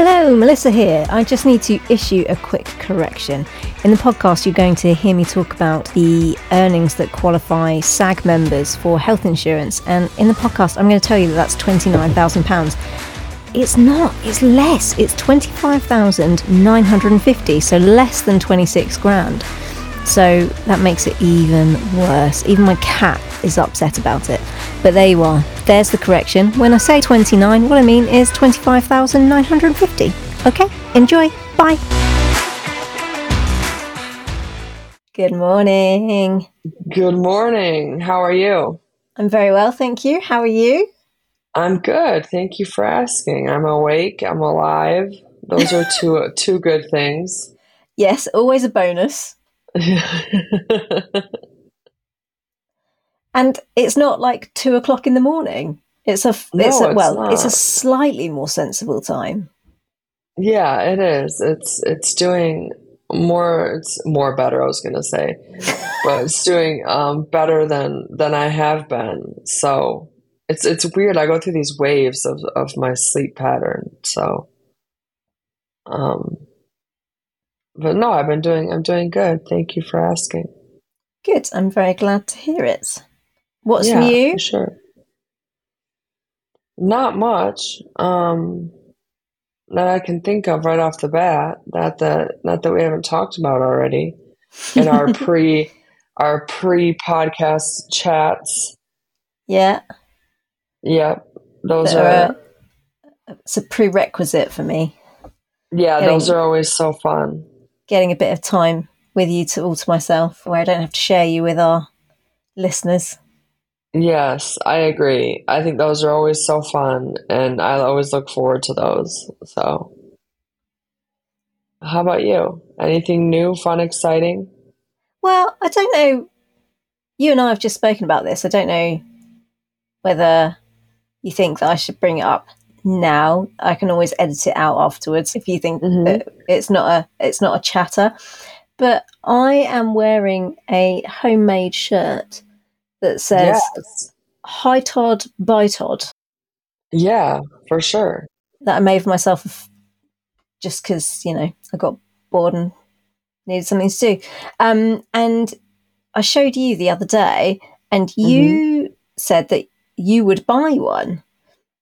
Hello, Melissa here. I just need to issue a quick correction. In the podcast, you're going to hear me talk about the earnings that qualify SAG members for health insurance. And in the podcast, I'm going to tell you that that's £29,000. It's not, it's less. It's 25,950, so less than 26 grand. So that makes it even worse. Even my cat is upset about it. But there you are. There's the correction. When I say 29, what I mean is 25,950. Okay, enjoy. Bye. Good morning. Good morning. How are you? I'm very well, thank you. How are you? I'm good. Thank you for asking. I'm awake. I'm alive. Those are two two good things. Yes, always a bonus. and it's not like two o'clock in the morning. It's a, it's a it's well, it's a slightly more sensible time. yeah, it is. It's it's doing more it's more better, I was gonna say. But it's doing um better than than I have been. So it's it's weird. I go through these waves of, of my sleep pattern. So um but no, I've been doing I'm doing good. Thank you for asking. Good. I'm very glad to hear it. What's Yeah, new? sure. Not much. Um, that I can think of right off the bat. Not that not that we haven't talked about already in our pre our pre podcast chats. yeah, Yep, those are are, it's a prerequisite for me. yeah, getting- those are always so fun. Getting a bit of time with you to all to myself, where I don't have to share you with our listeners. Yes, I agree. I think those are always so fun, and I always look forward to those. So, how about you? Anything new, fun, exciting? Well, I don't know. You and I have just spoken about this. I don't know whether you think that I should bring it up now. I can always edit it out afterwards if you think Mhm. it's not a it's not a chatter. But I am wearing a homemade shirt that says Yes. "Hi Todd, bye Todd." Yeah, for sure. That I made for myself just because you know I got bored and needed something to do. Um, and I showed you the other day, and you said that you would buy one.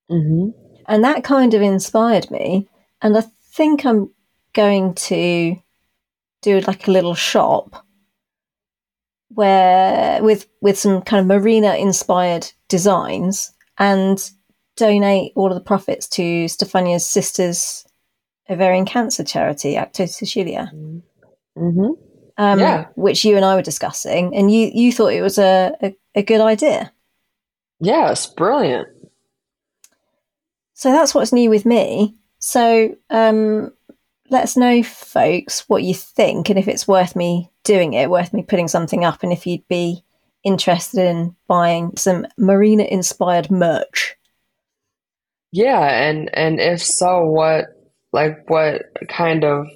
hmm and that kind of inspired me and i think i'm going to do like a little shop where with with some kind of marina inspired designs and donate all of the profits to stefania's sister's ovarian cancer charity acto sicilia hmm um, Yeah. which you and i were discussing and you you thought it was a, a, a good idea Yes, brilliant. So that's what's new with me. So um, let us know, folks, what you think and if it's worth me doing it, worth me putting something up, and if you'd be interested in buying some marina inspired merch. Yeah, and and if so, what like what kind of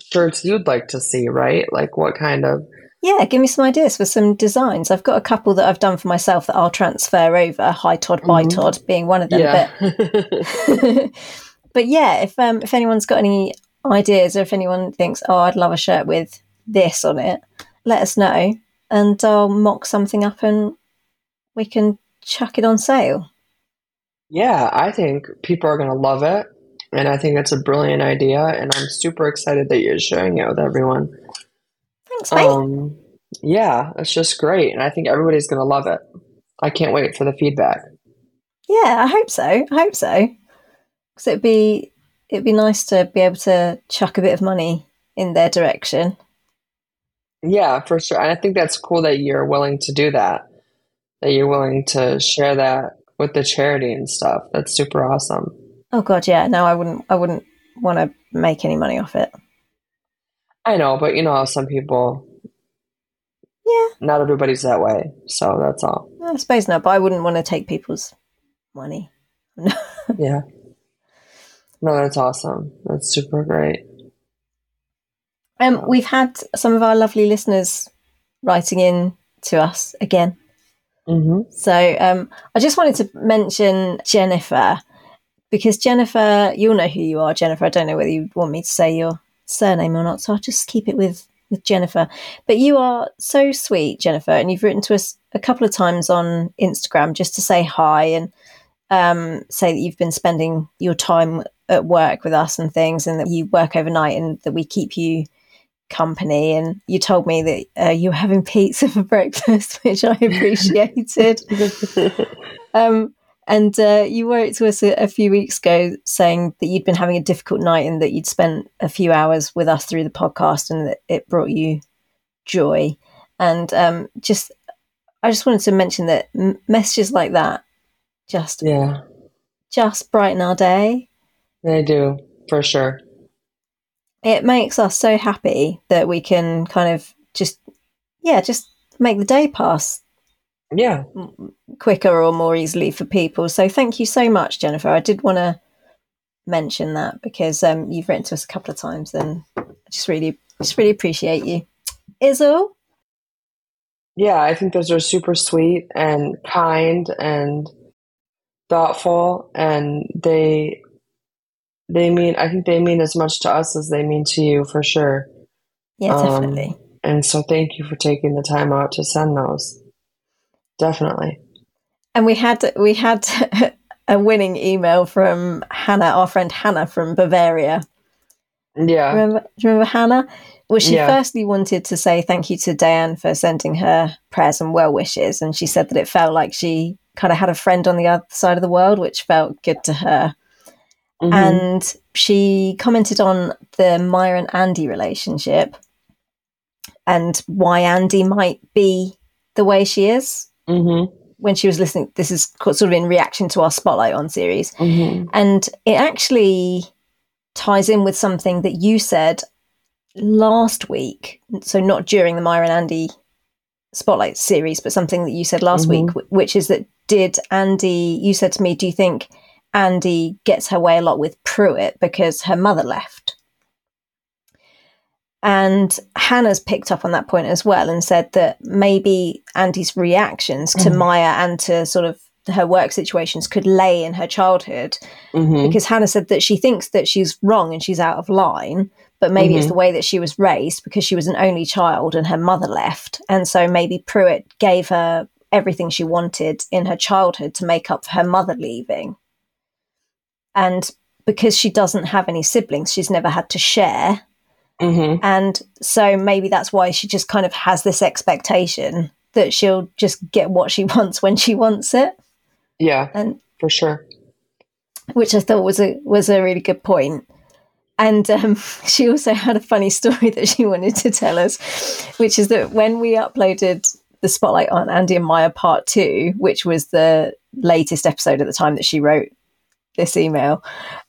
shirts you'd like to see, right? Like what kind of Yeah, give me some ideas for some designs. I've got a couple that I've done for myself that I'll transfer over. Hi Todd, bye Mhm. Todd, being one of them. yeah. But yeah, if um if anyone's got any ideas or if anyone thinks, oh, I'd love a shirt with this on it, let us know, and I'll mock something up and we can chuck it on sale. Yeah, I think people are gonna love it, and I think it's a brilliant idea, and I'm super excited that you're sharing it with everyone. Thanks, mate. Um, yeah, it's just great, and I think everybody's gonna love it. I can't wait for the feedback. yeah, I hope so. I hope so. Because it'd be it'd be nice to be able to chuck a bit of money in their direction. Yeah, for sure. And I think that's cool that you're willing to do that, that you're willing to share that with the charity and stuff. That's super awesome. Oh god, yeah. No, I wouldn't. I wouldn't want to make any money off it. I know, but you know how some people, Yeah, not everybody's that way. So that's all. I suppose not. But I wouldn't want to take people's money. Yeah. No, that's awesome. That's super great. Um, we've had some of our lovely listeners writing in to us again. hmm So um, I just wanted to mention Jennifer because Jennifer, you'll know who you are, Jennifer. I don't know whether you want me to say your surname or not, so I'll just keep it with with Jennifer. But you are so sweet, Jennifer, and you've written to us a couple of times on Instagram just to say hi and um, say that you've been spending your time at work with us and things, and that you work overnight, and that we keep you company. And you told me that uh, you were having pizza for breakfast, which I appreciated. um, and uh, you wrote to us a, a, few weeks ago saying that you'd been having a difficult night and that you'd spent a few hours with us through the podcast and that it brought you joy. And um, just, I just wanted to mention that messages like that just, yeah, just brighten our day. They do for sure. It makes us so happy that we can kind of just, yeah, just make the day pass yeah quicker or more easily for people so thank you so much jennifer i did want to mention that because um, you've written to us a couple of times and i just really just really appreciate you Izzle? yeah i think those are super sweet and kind and thoughtful and they they mean i think they mean as much to us as they mean to you for sure yeah definitely um, and so thank you for taking the time out to send those definitely. And we had we had a winning email from Hannah, our friend Hannah from Bavaria. Yeah. Remember, do you remember Hannah? Well, she yeah. firstly wanted to say thank you to Diane for sending her prayers and well wishes. And she said that it felt like she kind of had a friend on the other side of the world, which felt good to her. Mm-hmm. And she commented on the Maya and Andy relationship and why Andy might be the way she is mm-hmm. when she was listening. This is sort of in reaction to our Spotlight on series. Mm-hmm. And it actually ties in with something that you said last week. So, not during the Maya and Andy Spotlight series, but something that you said last mm-hmm. week, which is that did Andy, you said to me, do you think Andy gets her way a lot with Pruitt because her mother left? And Hannah's picked up on that point as well and said that maybe Andy's reactions to mm. Maya and to sort of her work situations could lay in her childhood. Mm-hmm. Because Hannah said that she thinks that she's wrong and she's out of line, but maybe mm-hmm. it's the way that she was raised because she was an only child and her mother left. And so maybe Pruitt gave her everything she wanted in her childhood to make up for her mother leaving. And because she doesn't have any siblings, she's never had to share Mm-hmm. And so maybe that's why she just kind of has this expectation that she'll just get what she wants when she wants it. Yeah. And for sure. Which I thought was a was a really good point. And um, she also had a funny story that she wanted to tell us, which is that when we uploaded the Spotlight on Andy and Maya part two, which was the latest episode at the time that she wrote this email,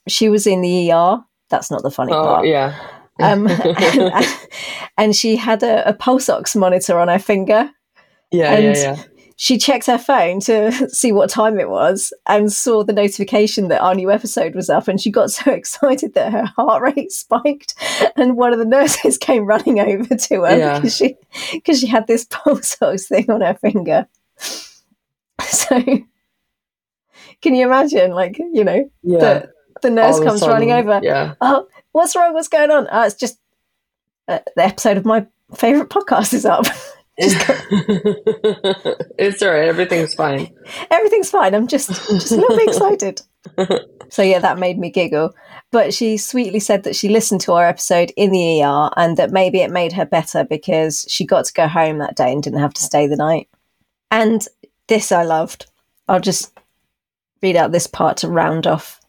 she was in the ER. That's not the funny oh, part. Yeah. Um, and, and, she had a, a, pulse ox monitor on her finger. Yeah, and yeah, yeah. She checked her phone to see what time it was and saw the notification that our new episode was up. And she got so excited that her heart rate spiked. And one of the nurses came running over to her yeah. because she because she had this pulse ox thing on her finger. So, can you imagine, like you know, yeah. the the nurse comes running over. Yeah. Oh, what's wrong? What's going on? Oh, it's just uh, the episode of my favorite podcast is up. it's all right. Everything's fine. Everything's fine. I'm just just a little bit excited. so yeah, that made me giggle. But she sweetly said that she listened to our episode in the ER and that maybe it made her better because she got to go home that day and didn't have to stay the night. And this I loved. I'll just read out this part to round off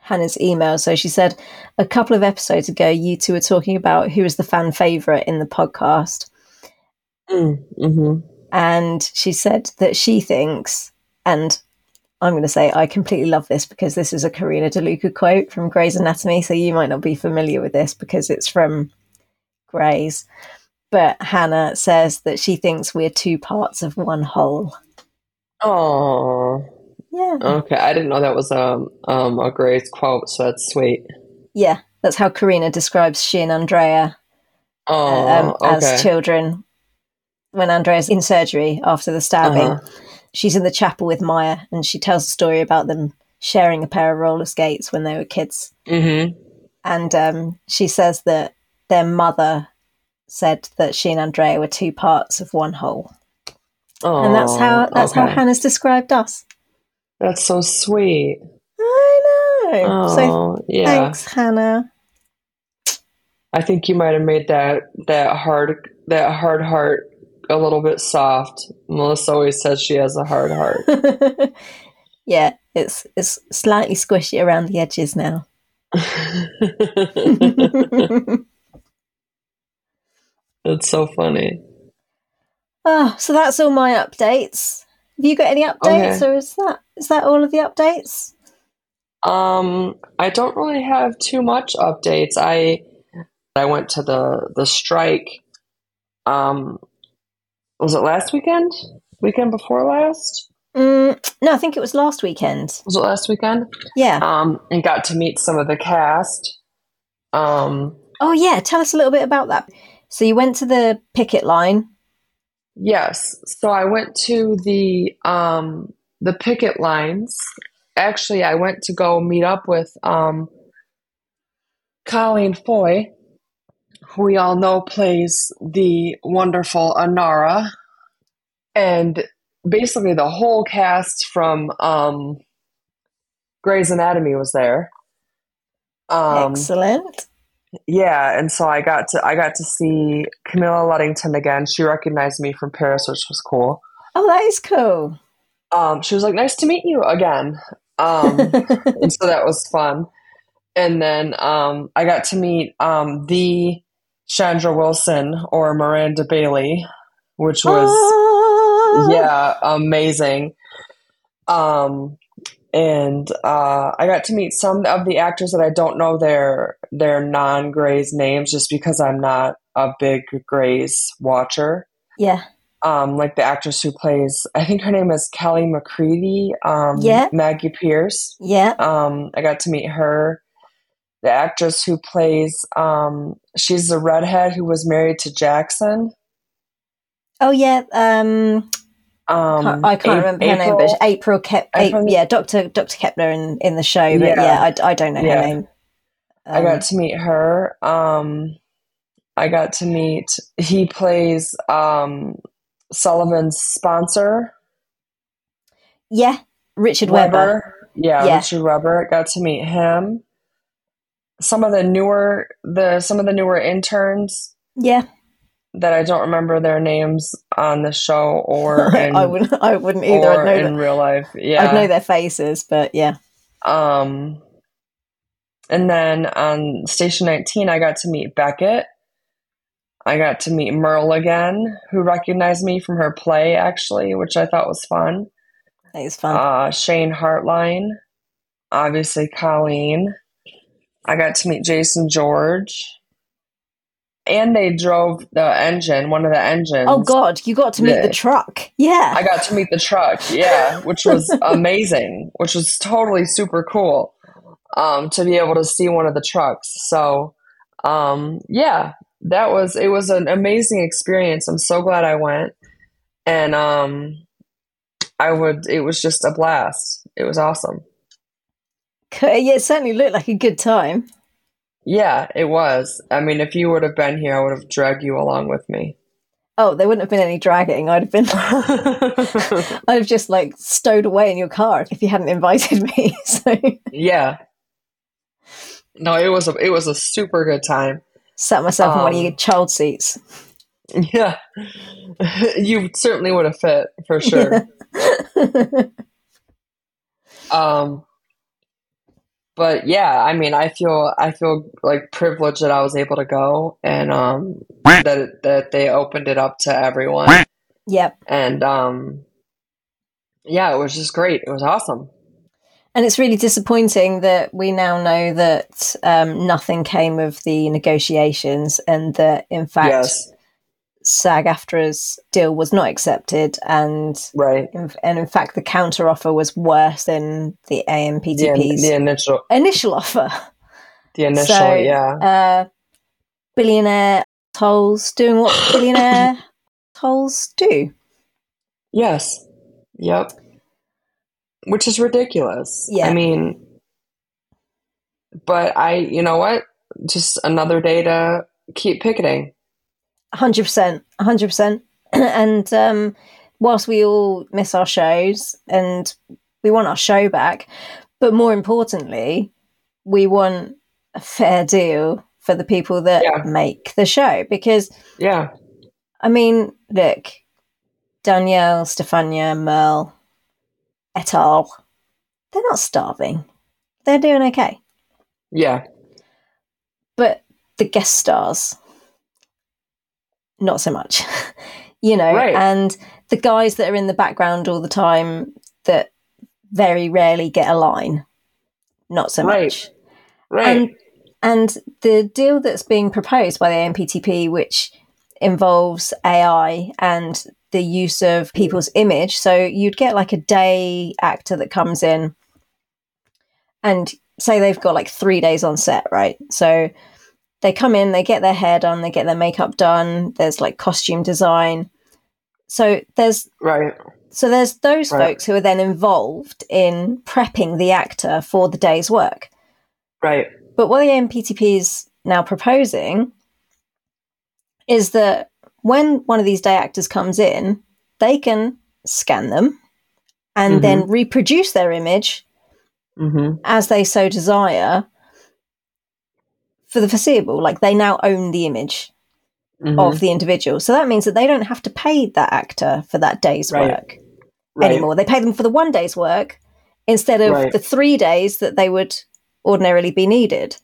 Hannah's email. So she said a couple of episodes ago, you two were talking about who was the fan favorite in the podcast. Mm, mm-hmm. And she said that she thinks, and I'm going to say I completely love this because this is a Carina DeLuca quote from Grey's Anatomy. So you might not be familiar with this because it's from Grey's. But Hannah says that she thinks we're two parts of one whole. Oh, yeah. Okay, I didn't know that was um um a great quote, so that's sweet. Yeah, that's how Carina describes she and Andrea oh, uh, um, okay. as children. When Andrea's in surgery after the stabbing, uh-huh. she's in the chapel with Maya, and she tells a story about them sharing a pair of roller skates when they were kids. Mm-hmm. And um, she says that their mother said that she and Andrea were two parts of one whole. and that's how that's how. Hannah's described us. That's so sweet. I know. so Oh, yeah. thanks, Hannah. I think you might have made that that hard that hard heart a little bit soft. Melissa always says she has a hard heart. yeah, it's it's slightly squishy around the edges now. it's so funny. oh, so that's all my updates. Have you got any updates, Okay. or is that is that all of the updates? Um, I don't really have too much updates. I I went to the the strike. Um, was it last weekend? Weekend before last? Mm, no, I think it was last weekend. Was it last weekend? Yeah. Um, and got to meet some of the cast. Um, Oh, yeah. Tell us a little bit about that. So you went to the picket line. Yes. So I went to the um the picket lines. Actually, I went to go meet up with um Colleen Foy, who we all know plays the wonderful Anara. And basically the whole cast from um Grey's Anatomy was there. Um Excellent. Yeah, and so I got to I got to see Camilla Luddington again. She recognized me from Paris, which was cool. Oh, that is cool. Um, she was like, "Nice to meet you again," um, and so that was fun. And then um, I got to meet um, the Chandra Wilson or Miranda Bailey, which was Ah. yeah amazing. Um, and uh, I got to meet some of the actors that I don't know their their non Grays names, just because I'm not a big Grays watcher. Yeah. Um, like the actress who plays, I think her name is Kelly McCreary. Um, Yeah. Maggie Pierce. Yeah. Um, I got to meet her. The actress who plays, um, she's the redhead who was married to Jackson. Oh, yeah. Um, Um, I can't remember her name, but April- April Kep. April- yeah, Doctor Doctor Kepner in, in the show, but Yeah. yeah, I, I don't know Yeah. her name. I Um, got to meet her. Um, I got to meet. He plays um, Sullivan's sponsor, yeah, Richard Webber. Weber. Yeah, Yeah. Richard Webber. Got to meet him. Some of the newer, the some of the newer interns Yeah, that I don't remember their names on the show or in, I wouldn't. I wouldn't either. I'd know in that. real life. Yeah, I'd know their faces, but yeah. Um, and then on Station 19, I got to meet Beckett. I got to meet Merle again, who recognized me from her play, actually, which I thought was fun. That is fun. Uh, Shane Hartline, obviously Colleen. I got to meet Jason George. And they drove the engine, one of the engines. oh God, you got to meet yeah. the truck. Yeah, I got to meet the truck, yeah, which was amazing, which was totally super cool um, to be able to see one of the trucks. So, um, yeah, that was it was an amazing experience. I'm so glad I went, and um, I would. It was just a blast. It was awesome. Yeah, it certainly looked like a good time. Yeah, it was. I mean, if you would have been here, I would have dragged you along with me. Oh, there wouldn't have been any dragging. I'd have been. I'd have just like stowed away in your car if you hadn't invited me. So yeah. No, it was a it was a super good time. sat myself in one of Um, your child seats. Yeah, you certainly would have fit for sure. um, but yeah, I mean, I feel I feel like privileged that I was able to go and um that that they opened it up to everyone yep. and um yeah, it was just great. It was awesome. And it's really disappointing that we now know that um, nothing came of the negotiations and that, in fact, yes, SAG AFTRA's deal was not accepted. And, right. in, and in fact, the counter offer was worse than the The, AMPTP's the initial, initial offer. the initial, So, yeah, Uh, billionaire holes doing what billionaire holes do. yes, yep. which is ridiculous. Yeah. I mean, but I, you know what? Just another day to keep picketing. 100%. 100%. and um, whilst we all miss our shows and we want our show back, but more importantly, we want a fair deal for the people that Yeah. make the show because Yeah. I mean, look, Danielle, Stefania, Merle, et al. They're not starving. They're doing okay. Yeah. But the guest stars, not so much. you know, Right. and the guys that are in the background all the time that very rarely get a line, not so Right. much. Right. And and the deal that's being proposed by the AMPTP, which involves AI and the use of people's image, so you'd get like a day actor that comes in, and say they've got like three days on set, right? So they come in, they get their hair done, they get their makeup done. There's like costume design. So there's right. so there's those Right. folks who are then involved in prepping the actor for the day's work. Right. But what the MPTP is now proposing is that when one of these day actors comes in, they can scan them and then reproduce their image Mm-hmm. as they so desire for the foreseeable. Like they now own the image Mm-hmm. of the individual. So that means that they don't have to pay that actor for that day's Right. work right. anymore. They pay them for the one day's work instead of Right. the three days that they would ordinarily be needed.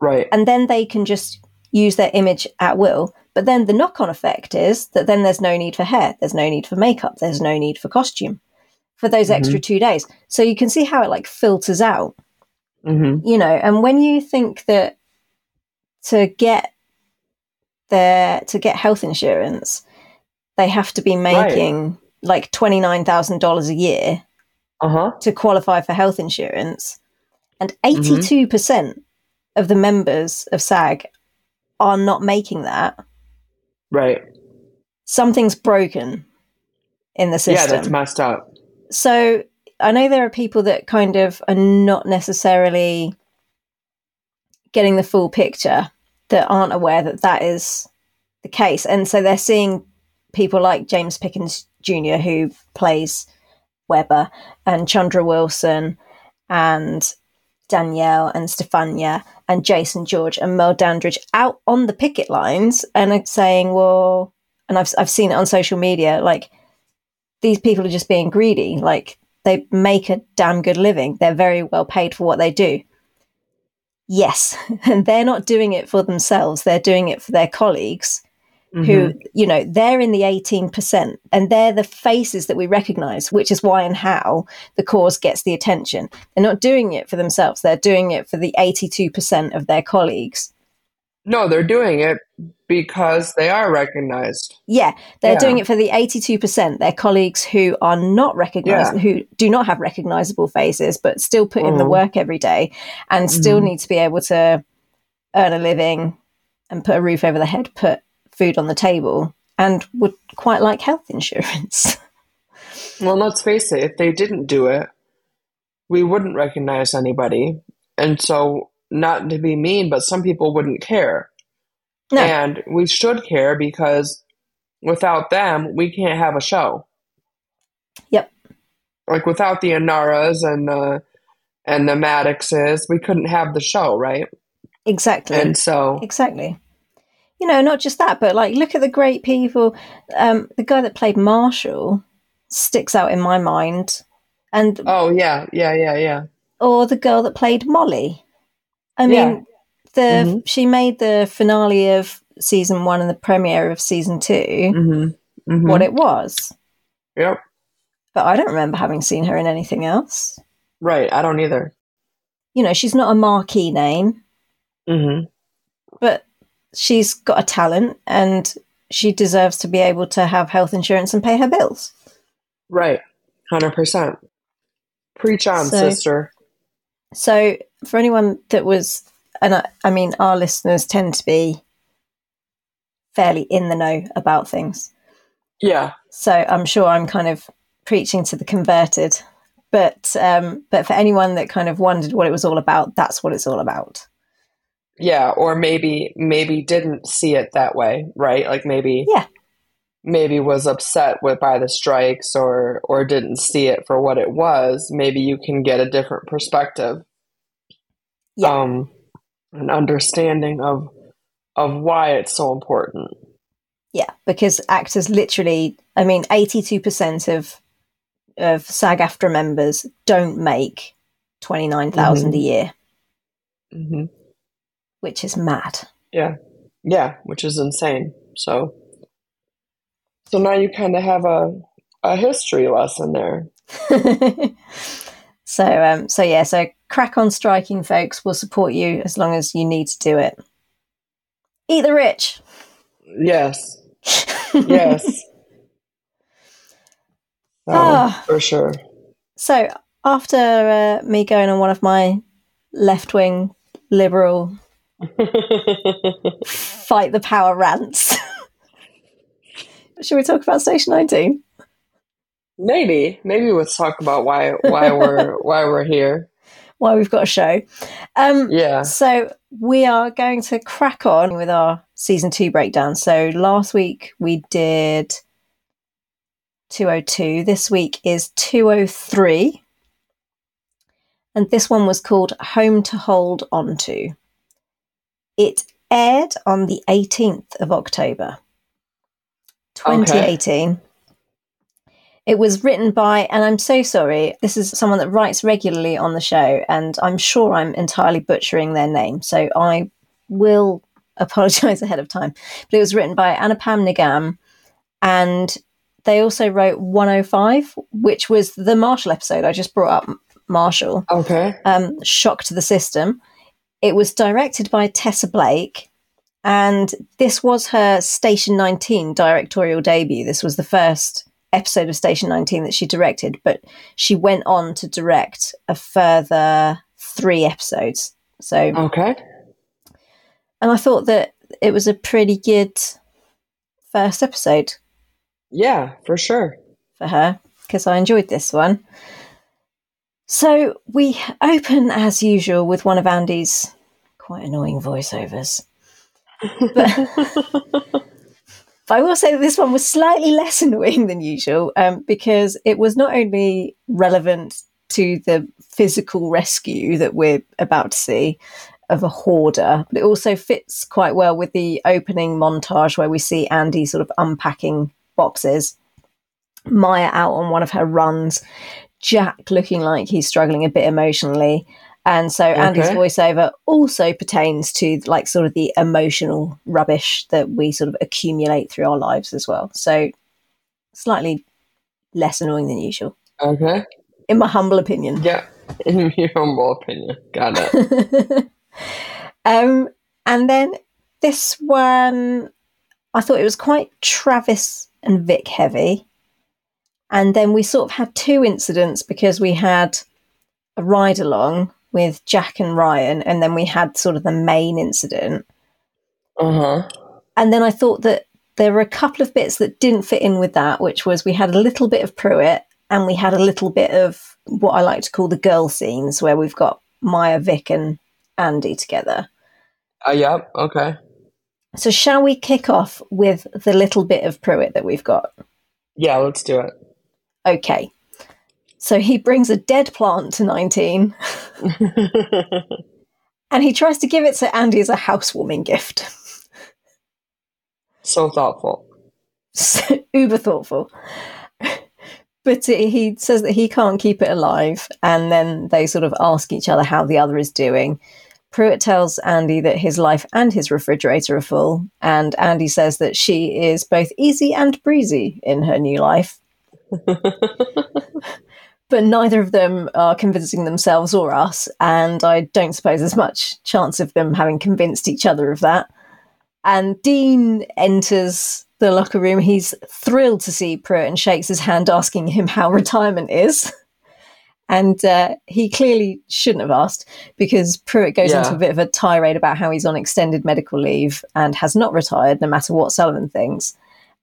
Right. and then they can just use their image at will. But then the knock on effect is that then there's no need for hair, there's no need for makeup, there's no need for costume for those Mhm. extra two days. So you can see how it like filters out, Mm-hmm. you know. And when you think that to get their to get health insurance, they have to be Right. making like twenty nine thousand dollars a year Uh huh. to qualify for health insurance, and Mm-hmm. 82% of the members of SAG are not making that. Right. Something's broken in the system. Yeah, that's messed up. so I know there are people that kind of are not necessarily getting the full picture that aren't aware that that is the case. And so they're seeing people like James Pickens Jr., who plays Webber, and Chandra Wilson, and Danielle, and Stefania, and Jason George, and Merle Dandridge out on the picket lines and saying, well, and I've, I've seen it on social media, like, these people are just being greedy. Like, they make a damn good living. They're very well paid for what they do. Yes. And they're not doing it for themselves, they're doing it for their colleagues Mm-hmm. who, you know, they're in the 18%, and they're the faces that we recognize, which is why and how the cause gets the attention. They're not doing it for themselves, they're doing it for the 82% of their colleagues. No, they're doing it because they are recognized. Yeah, they're Yeah. doing it for the 82%, their colleagues who are not recognized, Yeah. who do not have recognizable faces, but still put in the Mhm. work every day and still Mhm. need to be able to earn a living and put a roof over their head, put food on the table, and would quite like health insurance. Well, let's face it, if they didn't do it, we wouldn't recognize anybody. And so, not to be mean, but some people wouldn't care. No. And we should care because without them, we can't have a show. Yep. Like without the Anaras and the and the Maddoxes, we couldn't have the show, right? exactly. And so, Exactly. You know, not just that, but like look at the great people. Um, the guy that played Marshall sticks out in my mind, and oh yeah, yeah, yeah, yeah. or the girl that played Molly. I mean, Yeah. The Mhm. she made the finale of season one and the premiere of season 2 Mm-hmm. mm-hmm. what it was, Yep. but I don't remember having seen her in anything else. Right. I don't either. You know, she's not a marquee name, Mm-hmm. but she's got a talent and she deserves to be able to have health insurance and pay her bills. Right. Hundred percent. Preach on, So- sister. So, for anyone that was, and I, I mean, our listeners tend to be fairly in the know about things. Yeah. So, I'm sure I'm kind of preaching to the converted but um, but for anyone that kind of wondered what it was all about, that's what it's all about. Yeah, or maybe maybe didn't see it that way, right? Like maybe yeah, maybe was upset with by the strikes or or didn't see it for what it was. Maybe you can get a different perspective. Yeah. Um, an understanding of of why it's so important. Yeah, because actors literally, I mean, eighty-two percent of of SAG-AFTRA members don't make twenty nine thousand mm mm-hmm. a year, mm-hmm. which is mad. Yeah, yeah, which is insane. So, so now you kind of have a a history lesson there. so, um, so yeah, so crack on striking, folks. We'll support you as long as you need to do it. Eat the rich. Yes. yes. Oh, for sure. So after uh, me going on one of my left wing liberal fight the power rants, should we talk about Station 19? Maybe, maybe let's talk about why why we're why we're here, why we've got a show. Um, yeah. So we are going to crack on with our season two breakdown. So last week we did 202. This week is 203. And this one was called Home to Hold On To. It aired on the 18th of October, 2018. Okay. It was written by, and I'm so sorry, this is someone that writes regularly on the show, and I'm sure I'm entirely butchering their name. So I will apologize ahead of time. But it was written by Anupam Nigam, and they also wrote 105, which was the Marshall episode. I just brought up Marshall. Okay. Um, Shock to the System. It was directed by Tessa Blake, and this was her Station 19 directorial debut. This was the first episode of Station 19 that she directed, but she went on to direct a further three episodes. So, okay. And I thought that it was a pretty good first episode. Yeah, for sure. For her, because I enjoyed this one. So we open as usual with one of Andy's quite annoying voiceovers. but, but, I will say that this one was slightly less annoying than usual um, because it was not only relevant to the physical rescue that we're about to see of a hoarder, but it also fits quite well with the opening montage where we see Andy sort of unpacking boxes. Maya out on one of her runs, Jack looking like he's struggling a bit emotionally. And so okay. Andy's voiceover also pertains to like sort of the emotional rubbish that we sort of accumulate through our lives as well. So slightly less annoying than usual. Okay. In my humble opinion. Yeah. In your humble opinion. Got it. um and then this one I thought it was quite Travis and Vic heavy. And then we sort of had two incidents because we had a ride along with Jack and Ryan, and then we had sort of the main incident. Uh huh. And then I thought that there were a couple of bits that didn't fit in with that, which was we had a little bit of Pruitt and we had a little bit of what I like to call the girl scenes, where we've got Maya, Vic, and Andy together. Uh, yeah, okay. So, shall we kick off with the little bit of Pruitt that we've got? Yeah, let's do it. Okay. So he brings a dead plant to 19 and he tries to give it to Andy as a housewarming gift. So thoughtful. Uber thoughtful. But he says that he can't keep it alive. And then they sort of ask each other how the other is doing. Pruitt tells Andy that his life and his refrigerator are full, and Andy says that she is both easy and breezy in her new life. but neither of them are convincing themselves or us, and I don't suppose there's much chance of them having convinced each other of that. And Dean enters the locker room. He's thrilled to see Pruitt and shakes his hand, asking him how retirement is. And uh, he clearly shouldn't have asked because Pruitt goes yeah. into a bit of a tirade about how he's on extended medical leave and has not retired, no matter what Sullivan thinks.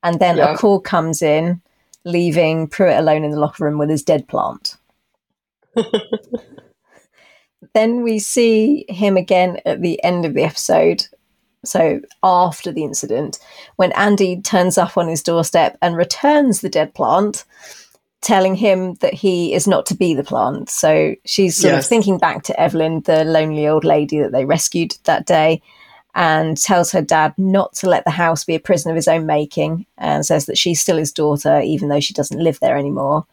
And then yeah. a call comes in, leaving Pruitt alone in the locker room with his dead plant. then we see him again at the end of the episode. So after the incident, when Andy turns up on his doorstep and returns the dead plant, telling him that he is not to be the plant. So she's sort Yes. of thinking back to Evelyn, the lonely old lady that they rescued that day, and tells her dad not to let the house be a prison of his own making, and says that she's still his daughter, even though she doesn't live there anymore.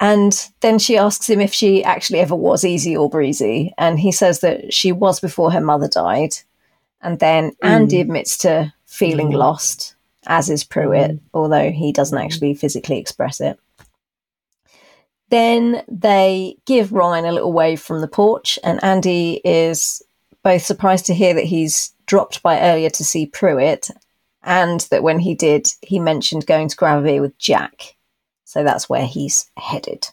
And then she asks him if she actually ever was easy or breezy, and he says that she was before her mother died. And then mm. Andy admits to feeling Mm. lost, as is Pruitt, mm. although he doesn't mm. actually physically express it. Then they give Ryan a little wave from the porch, and Andy is both surprised to hear that he's dropped by earlier to see Pruitt, and that when he did, he mentioned going to grab a beer with Jack. So that's where he's headed.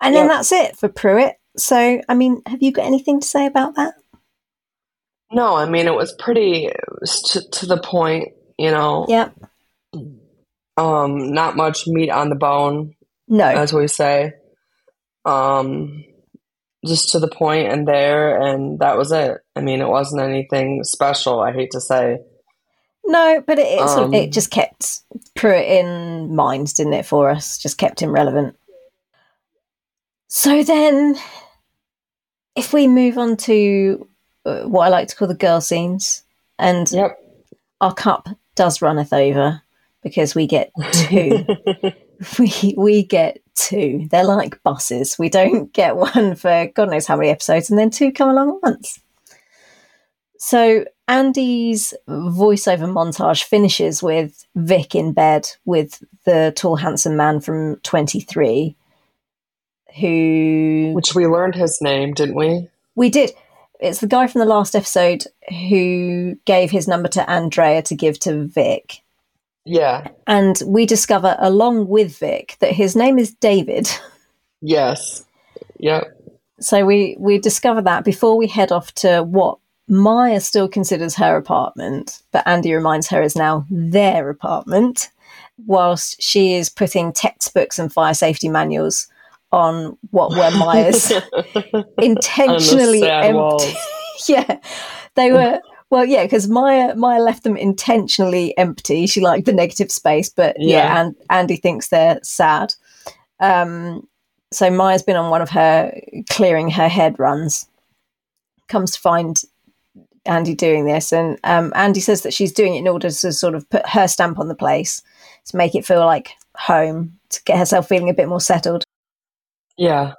And then that's it for Pruitt. So, I mean, have you got anything to say about that? No, I mean it was pretty to, to the point, you know. Yeah. Um, not much meat on the bone, No. as we say. Um, just to the point and there, and that was it. I mean, it wasn't anything special. I hate to say. No, but it, it, sort of, it Um, just kept Pruitt in mind, didn't it, for us? Just kept him relevant. So then, if we move on to uh, what I like to call the girl scenes, and Yep. our cup does runneth over because we get two. we we get two. They're like buses. We don't get one for God knows how many episodes, and then two come along at once. So Andy's voiceover montage finishes with Vic in bed with the tall, handsome man from Twenty Three, who Which we learned his name, didn't we? we did. It's the guy from the last episode who gave his number to Andrea to give to Vic. Yeah. And we discover, along with Vic, that his name is David. Yes. Yep. So we we discover that before we head off to what Maya still considers her apartment, but Andy reminds her is now their apartment, whilst she is putting textbooks and fire safety manuals on what were Maya's intentionally empty. yeah, they were. Well, yeah, because Maya Maya left them intentionally empty. She liked the negative space, but yeah, Yeah. and Andy thinks they're sad. Um, so Maya's been on one of her clearing her head runs. Comes to find Andy doing this, and um, Andy says that she's doing it in order to sort of put her stamp on the place to make it feel like home, to get herself feeling a bit more settled. Yeah.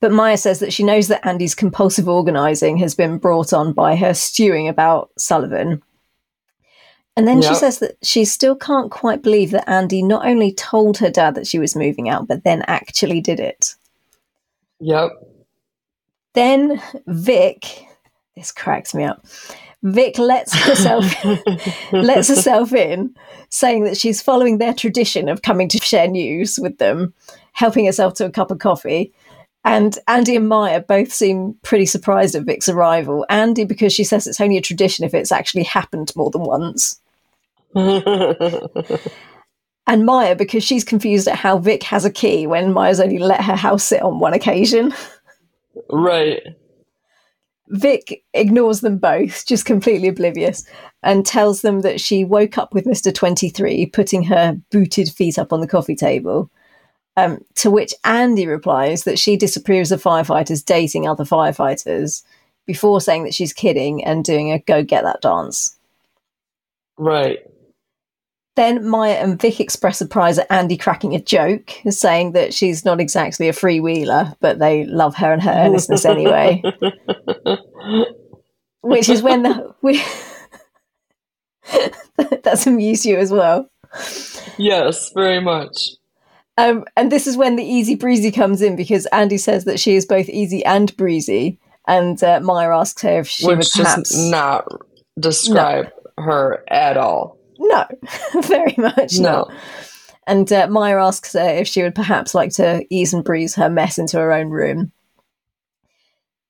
But Maya says that she knows that Andy's compulsive organising has been brought on by her stewing about Sullivan. And then she says that she still can't quite believe that Andy not only told her dad that she was moving out, but then actually did it. Yep. Then Vic, this cracks me up. Vic lets herself lets herself in, saying that she's following their tradition of coming to share news with them, helping herself to a cup of coffee. And Andy and Maya both seem pretty surprised at Vic's arrival. Andy, because she says it's only a tradition if it's actually happened more than once. And Maya, because she's confused at how Vic has a key when Maya's only let her house sit on one occasion. right. Vic ignores them both, just completely oblivious, and tells them that she woke up with Mr. 23 putting her booted feet up on the coffee table. Um, to which Andy replies that she disapproves of firefighters dating other firefighters before saying that she's kidding and doing a go get that dance. Right. Then Maya and Vic express surprise at Andy cracking a joke, saying that she's not exactly a freewheeler, but they love her and her earnestness anyway. which is when the we that's amused you as well. yes, very much. Um, and this is when the easy breezy comes in because Andy says that she is both easy and breezy, and uh, Maya asks her if she would perhaps does not describe her at all. no, very much No. not. And uh, Maya asks her if she would perhaps like to ease and breeze her mess into her own room.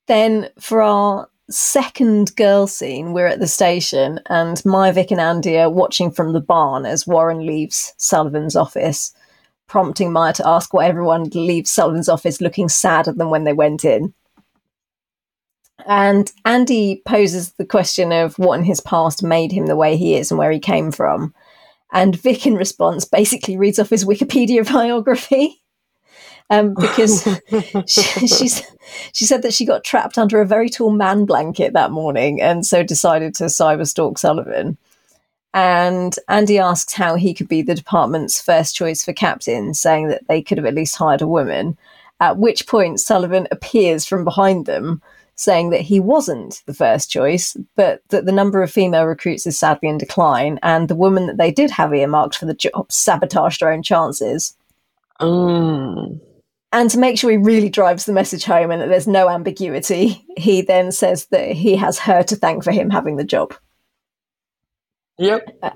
Then, for our second girl scene, we're at the station, and Maya, Vic, and Andy are watching from the barn as Warren leaves Sullivan's office. Prompting Maya to ask why everyone leaves Sullivan's office looking sadder than when they went in. And Andy poses the question of what in his past made him the way he is and where he came from. And Vic, in response, basically reads off his Wikipedia biography. Um, because she, she's, she said that she got trapped under a very tall man blanket that morning and so decided to cyberstalk Sullivan. And Andy asks how he could be the department's first choice for captain, saying that they could have at least hired a woman. At which point, Sullivan appears from behind them, saying that he wasn't the first choice, but that the number of female recruits is sadly in decline, and the woman that they did have earmarked for the job sabotaged her own chances. Mm. And to make sure he really drives the message home and that there's no ambiguity, he then says that he has her to thank for him having the job. Yep. Uh,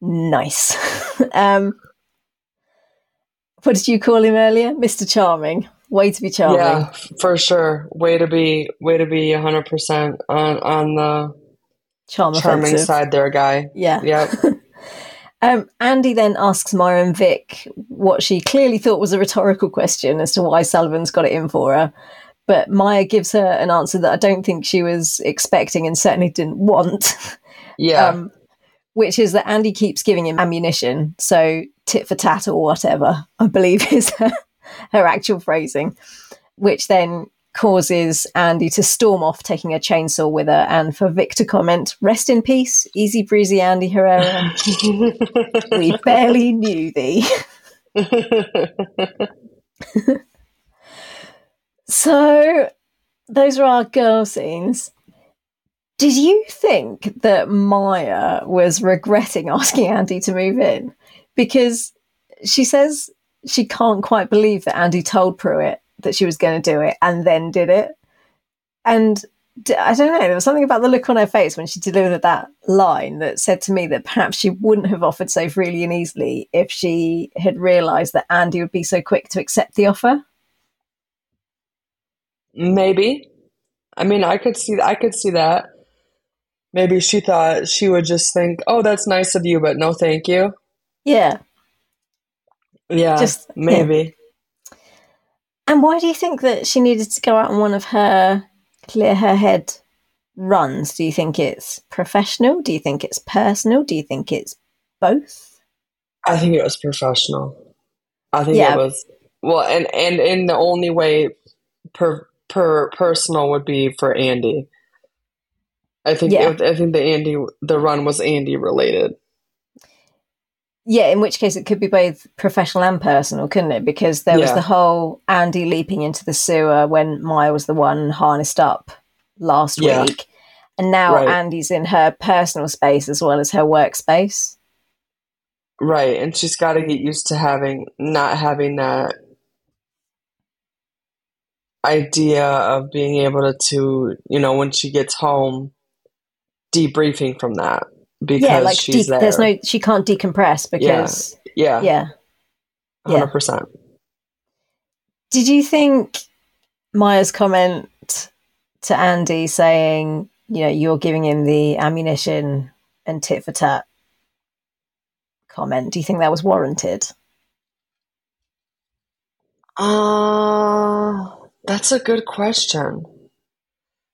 nice. um, what did you call him earlier? Mr. Charming. Way to be charming. Yeah, for sure. Way to be way to be hundred percent on on the Charm charming offensive. side there, guy. Yeah. Yep. Um, Andy then asks Maya and Vic what she clearly thought was a rhetorical question as to why Sullivan's got it in for her. But Maya gives her an answer that I don't think she was expecting and certainly didn't want. Yeah. um, which is that Andy keeps giving him ammunition, so tit for tat or whatever, I believe is her, her actual phrasing, which then causes Andy to storm off, taking a chainsaw with her, and for Vic to comment, "Rest in peace, easy breezy Andy Herrera. we barely knew thee." So, those are our girl scenes. Did you think that Maya was regretting asking Andy to move in? Because she says she can't quite believe that Andy told Pruitt that she was going to do it and then did it. And I don't know, there was something about the look on her face when she delivered that line that said to me that perhaps she wouldn't have offered so freely and easily if she had realised that Andy would be so quick to accept the offer. Maybe. I mean, I could see I could see that. Maybe she thought she would just think, "Oh, that's nice of you, but no, thank you." Yeah. Yeah, Just- yeah. maybe. And why do you think that she needed to go out on one of her clear her head runs? Do you think it's professional? Do you think it's personal? Do you think it's both? I think it was professional. I think Yeah. it was well, and and in the only way per per personal would be for Andy. I think Yeah. it, I think the Andy the run was Andy related. Yeah, in which case it could be both professional and personal, couldn't it? Because there was the whole Andy leaping into the sewer when Maya was the one harnessed up last Yeah. week. And now Right. Andy's in her personal space as well as her workspace. Right, and she's got to get used to having not having that idea of being able to, to you know, when she gets home, debriefing from that because yeah, like she's de- there. there's no she can't decompress because yeah, yeah. yeah. hundred percent. Did you think Maya's comment to Andy saying, you know, you're giving him the ammunition and tit for tat comment, do you think that was warranted? Uh, that's a good question.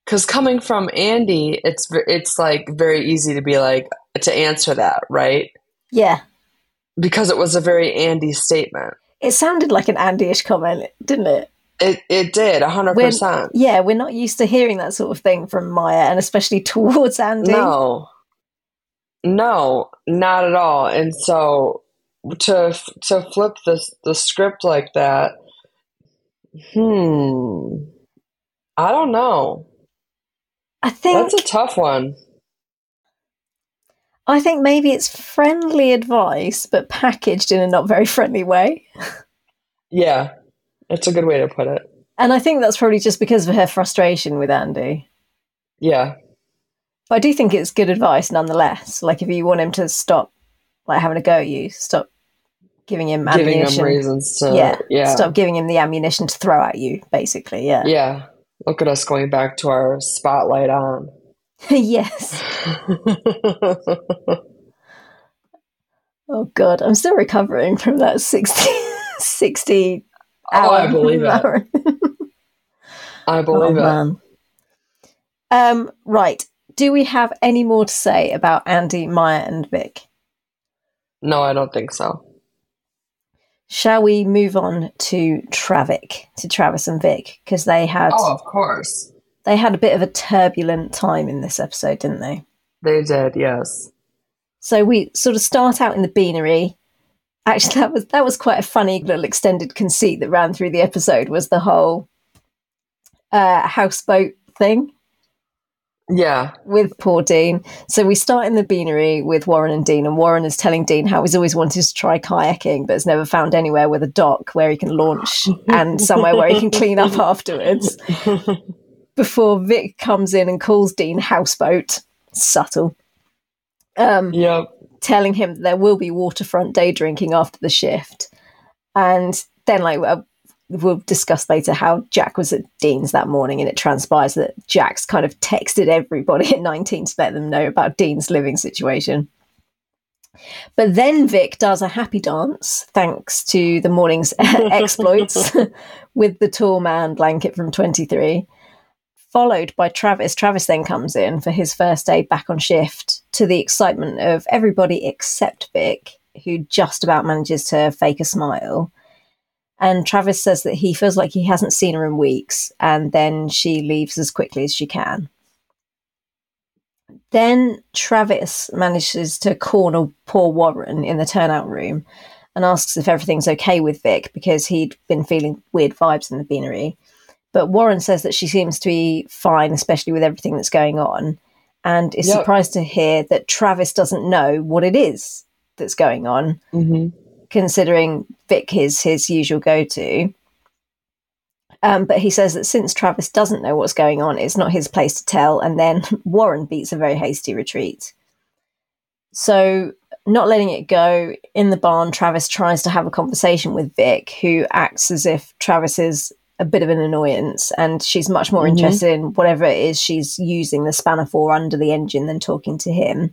Because coming from Andy, it's it's like very easy to be like to answer that, right? Yeah. Because it was a very Andy statement. It sounded like an Andy-ish comment, didn't it? It it did a hundred percent. Yeah, we're not used to hearing that sort of thing from Maya, and especially towards Andy. No, no, not at all. And so to to flip the the script like that, hmm, I don't know. I think That's a tough one. I think maybe it's friendly advice, but packaged in a not very friendly way. Yeah, it's a good way to put it. And I think that's probably just because of her frustration with Andy. Yeah, But I do think it's good advice nonetheless. Like if you want him to stop like having a go at you, stop giving him ammunition. giving ammunition. reasons to yeah, yeah, Stop giving him the ammunition to throw at you, basically. Yeah. yeah. Look at us going back to our spotlight on. yes. Oh god, I'm still recovering from that 16, 60 Oh, I hour believe it. marathon. I Oh, believe it. man. Um, right. Do we have any more to say about Andy, Maya, and Vic? No, I don't think so. Shall we move on to Travic, to Travis and Vic, because they had Oh, of course. they had a bit of a turbulent time in this episode, didn't they? They did, yes. So we sort of start out in the beanery. Actually, that was that was quite a funny little extended conceit that ran through the episode. Was the whole uh, houseboat thing Yeah. with poor Dean. So we start in the beanery with Warren and Dean, and Warren is telling Dean how he's always wanted to try kayaking, but has never found anywhere with a dock where he can launch and somewhere where he can clean up afterwards. Before Vic comes in and calls Dean houseboat, subtle, um, Yep. telling him there will be waterfront day drinking after the shift, and then like. We'll discuss later how Jack was at Dean's that morning, and it transpires that Jack's kind of texted everybody at 19 to let them know about Dean's living situation. But then Vic does a happy dance thanks to the morning's exploits with the tall man blanket from 23, followed by Travis. Travis then comes in for his first day back on shift to the excitement of everybody except Vic, who just about manages to fake a smile. And Travis says that he feels like he hasn't seen her in weeks, and then she leaves as quickly as she can. Then Travis manages to corner poor Warren in the turnout room and asks if everything's okay with Vic because he'd been feeling weird vibes in the beanery. But Warren says that she seems to be fine, especially with everything that's going on, and is Yep. surprised to hear that Travis doesn't know what it is that's going on hmm considering Vic is his usual go to. Um, but he says that since Travis doesn't know what's going on, it's not his place to tell. And then Warren beats a very hasty retreat. So, not letting it go in the barn, Travis tries to have a conversation with Vic, who acts as if Travis is a bit of an annoyance and she's much more Mhm. interested in whatever it is she's using the spanner for under the engine than talking to him.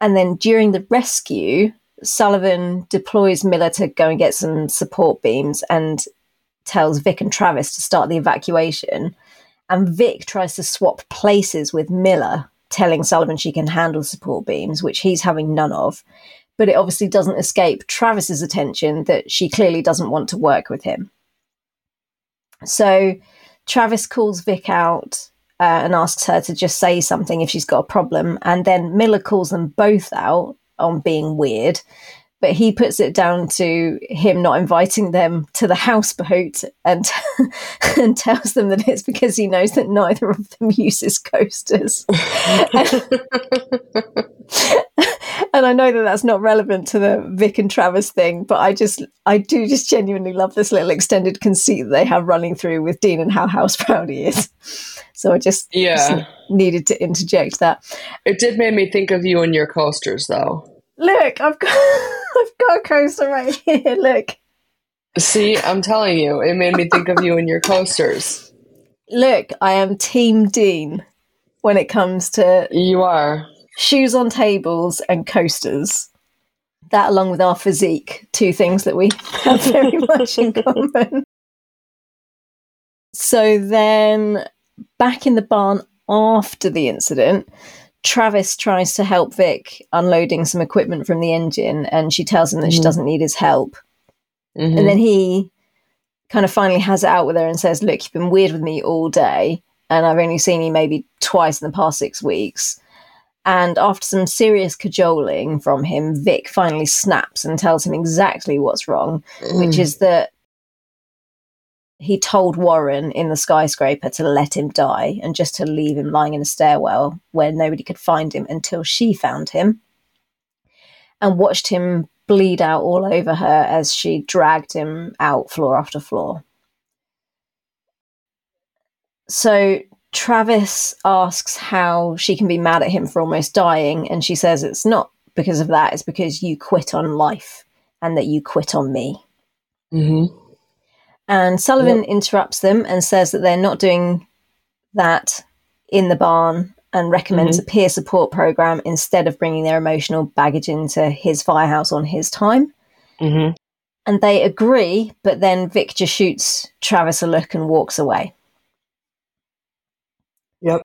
And then during the rescue, Sullivan deploys Miller to go and get some support beams and tells Vic and Travis to start the evacuation. And Vic tries to swap places with Miller, telling Sullivan she can handle support beams, which he's having none of. But it obviously doesn't escape Travis's attention that she clearly doesn't want to work with him. So Travis calls Vic out uh, and asks her to just say something if she's got a problem. And then Miller calls them both out on being weird. But he puts it down to him not inviting them to the houseboat and, and tells them that it's because he knows that neither of them uses coasters. and I know that that's not relevant to the Vic and Travis thing, but I just, I do just genuinely love this little extended conceit that they have running through with Dean and how house proud he is. So I just, Yeah. just needed to interject that. It did make me think of you and your coasters, though. Look, I've got, I've got a coaster right here. Look, See, I'm telling you, it made me think of you and your coasters. look, I am Team Dean when it comes to You are. Shoes on tables and coasters. That, along with our physique, two things that we have very much in common. So then, back in the barn after the incident, Travis tries to help Vic unloading some equipment from the engine, and she tells him that she Mhm. doesn't need his help. Mhm. And then he kind of finally has it out with her and says, Look, you've been weird with me all day, and I've only seen you maybe twice in the past six weeks. And after some serious cajoling from him, Vic finally snaps and tells him exactly what's wrong, which Mm. is that he told Warren in the skyscraper to let him die and just to leave him lying in a stairwell where nobody could find him until she found him and watched him bleed out all over her as she dragged him out floor after floor. So Travis asks how she can be mad at him for almost dying, and she says it's not because of that, it's because you quit on life and that you quit on me. Mhm. And Sullivan interrupts them and says that they're not doing that in the barn and recommends a peer support program instead of bringing their emotional baggage into his firehouse on his time. Mhm. And they agree, but then Vic just shoots Travis a look and walks away. Yep.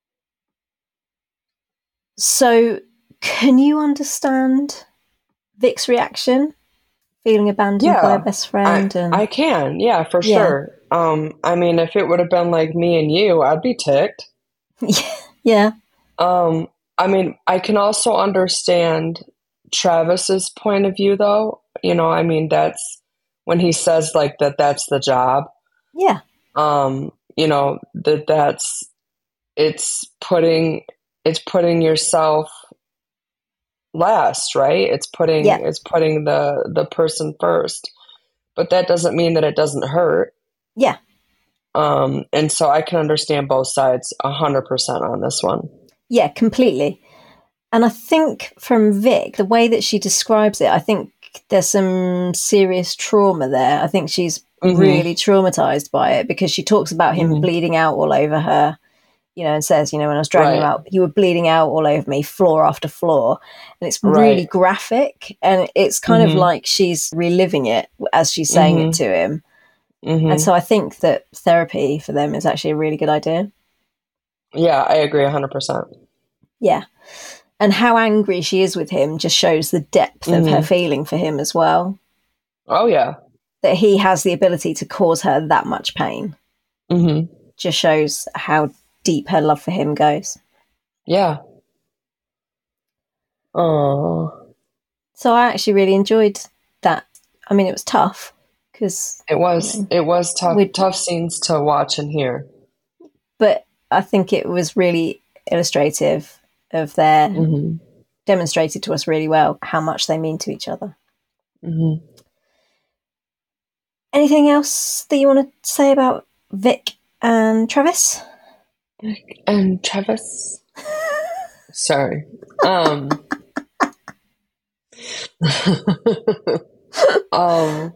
So, can you understand Vic's reaction? Feeling abandoned Yeah, by a best friend, and I can, yeah, for Yeah. sure. Um, I mean, if it would have been like me and you, I'd be ticked. yeah, Um, I mean, I can also understand Travis's point of view, though. You know, I mean, that's when he says like that that's the job. yeah, Um, you know, that that's it's putting it's putting yourself last, right? It's putting Yeah. it's putting the the person first. But that doesn't mean that it doesn't hurt. yeah. Um, and so I can understand both sides a hundred percent on this one. Yeah, completely. And I think from Vic, the way that she describes it, I think there's some serious trauma there. I think she's Mhm. really traumatized by it because she talks about him Mhm. bleeding out all over her, you know, and says, you know, when I was dragging him out, you were bleeding out all over me, floor after floor. And it's really graphic. And it's kind of Mhm. like she's reliving it as she's saying it Mhm. to him. Mhm. And so I think that therapy for them is actually a really good idea. Yeah, I agree 100%. Yeah. And how angry she is with him just shows the depth of her Mhm. feeling for him as well. Oh, yeah. That he has the ability to cause her that much pain hmm just shows how deep her love for him goes. Yeah. Oh, So I actually really enjoyed that. I mean, it was tough because, it was it was tough tough scenes to watch and hear. but I think it was really illustrative of their, hmm demonstrated to us really well how much they mean to each other. hmm Anything else that you want to say about Vic and Travis? And Travis. Sorry. Um. um.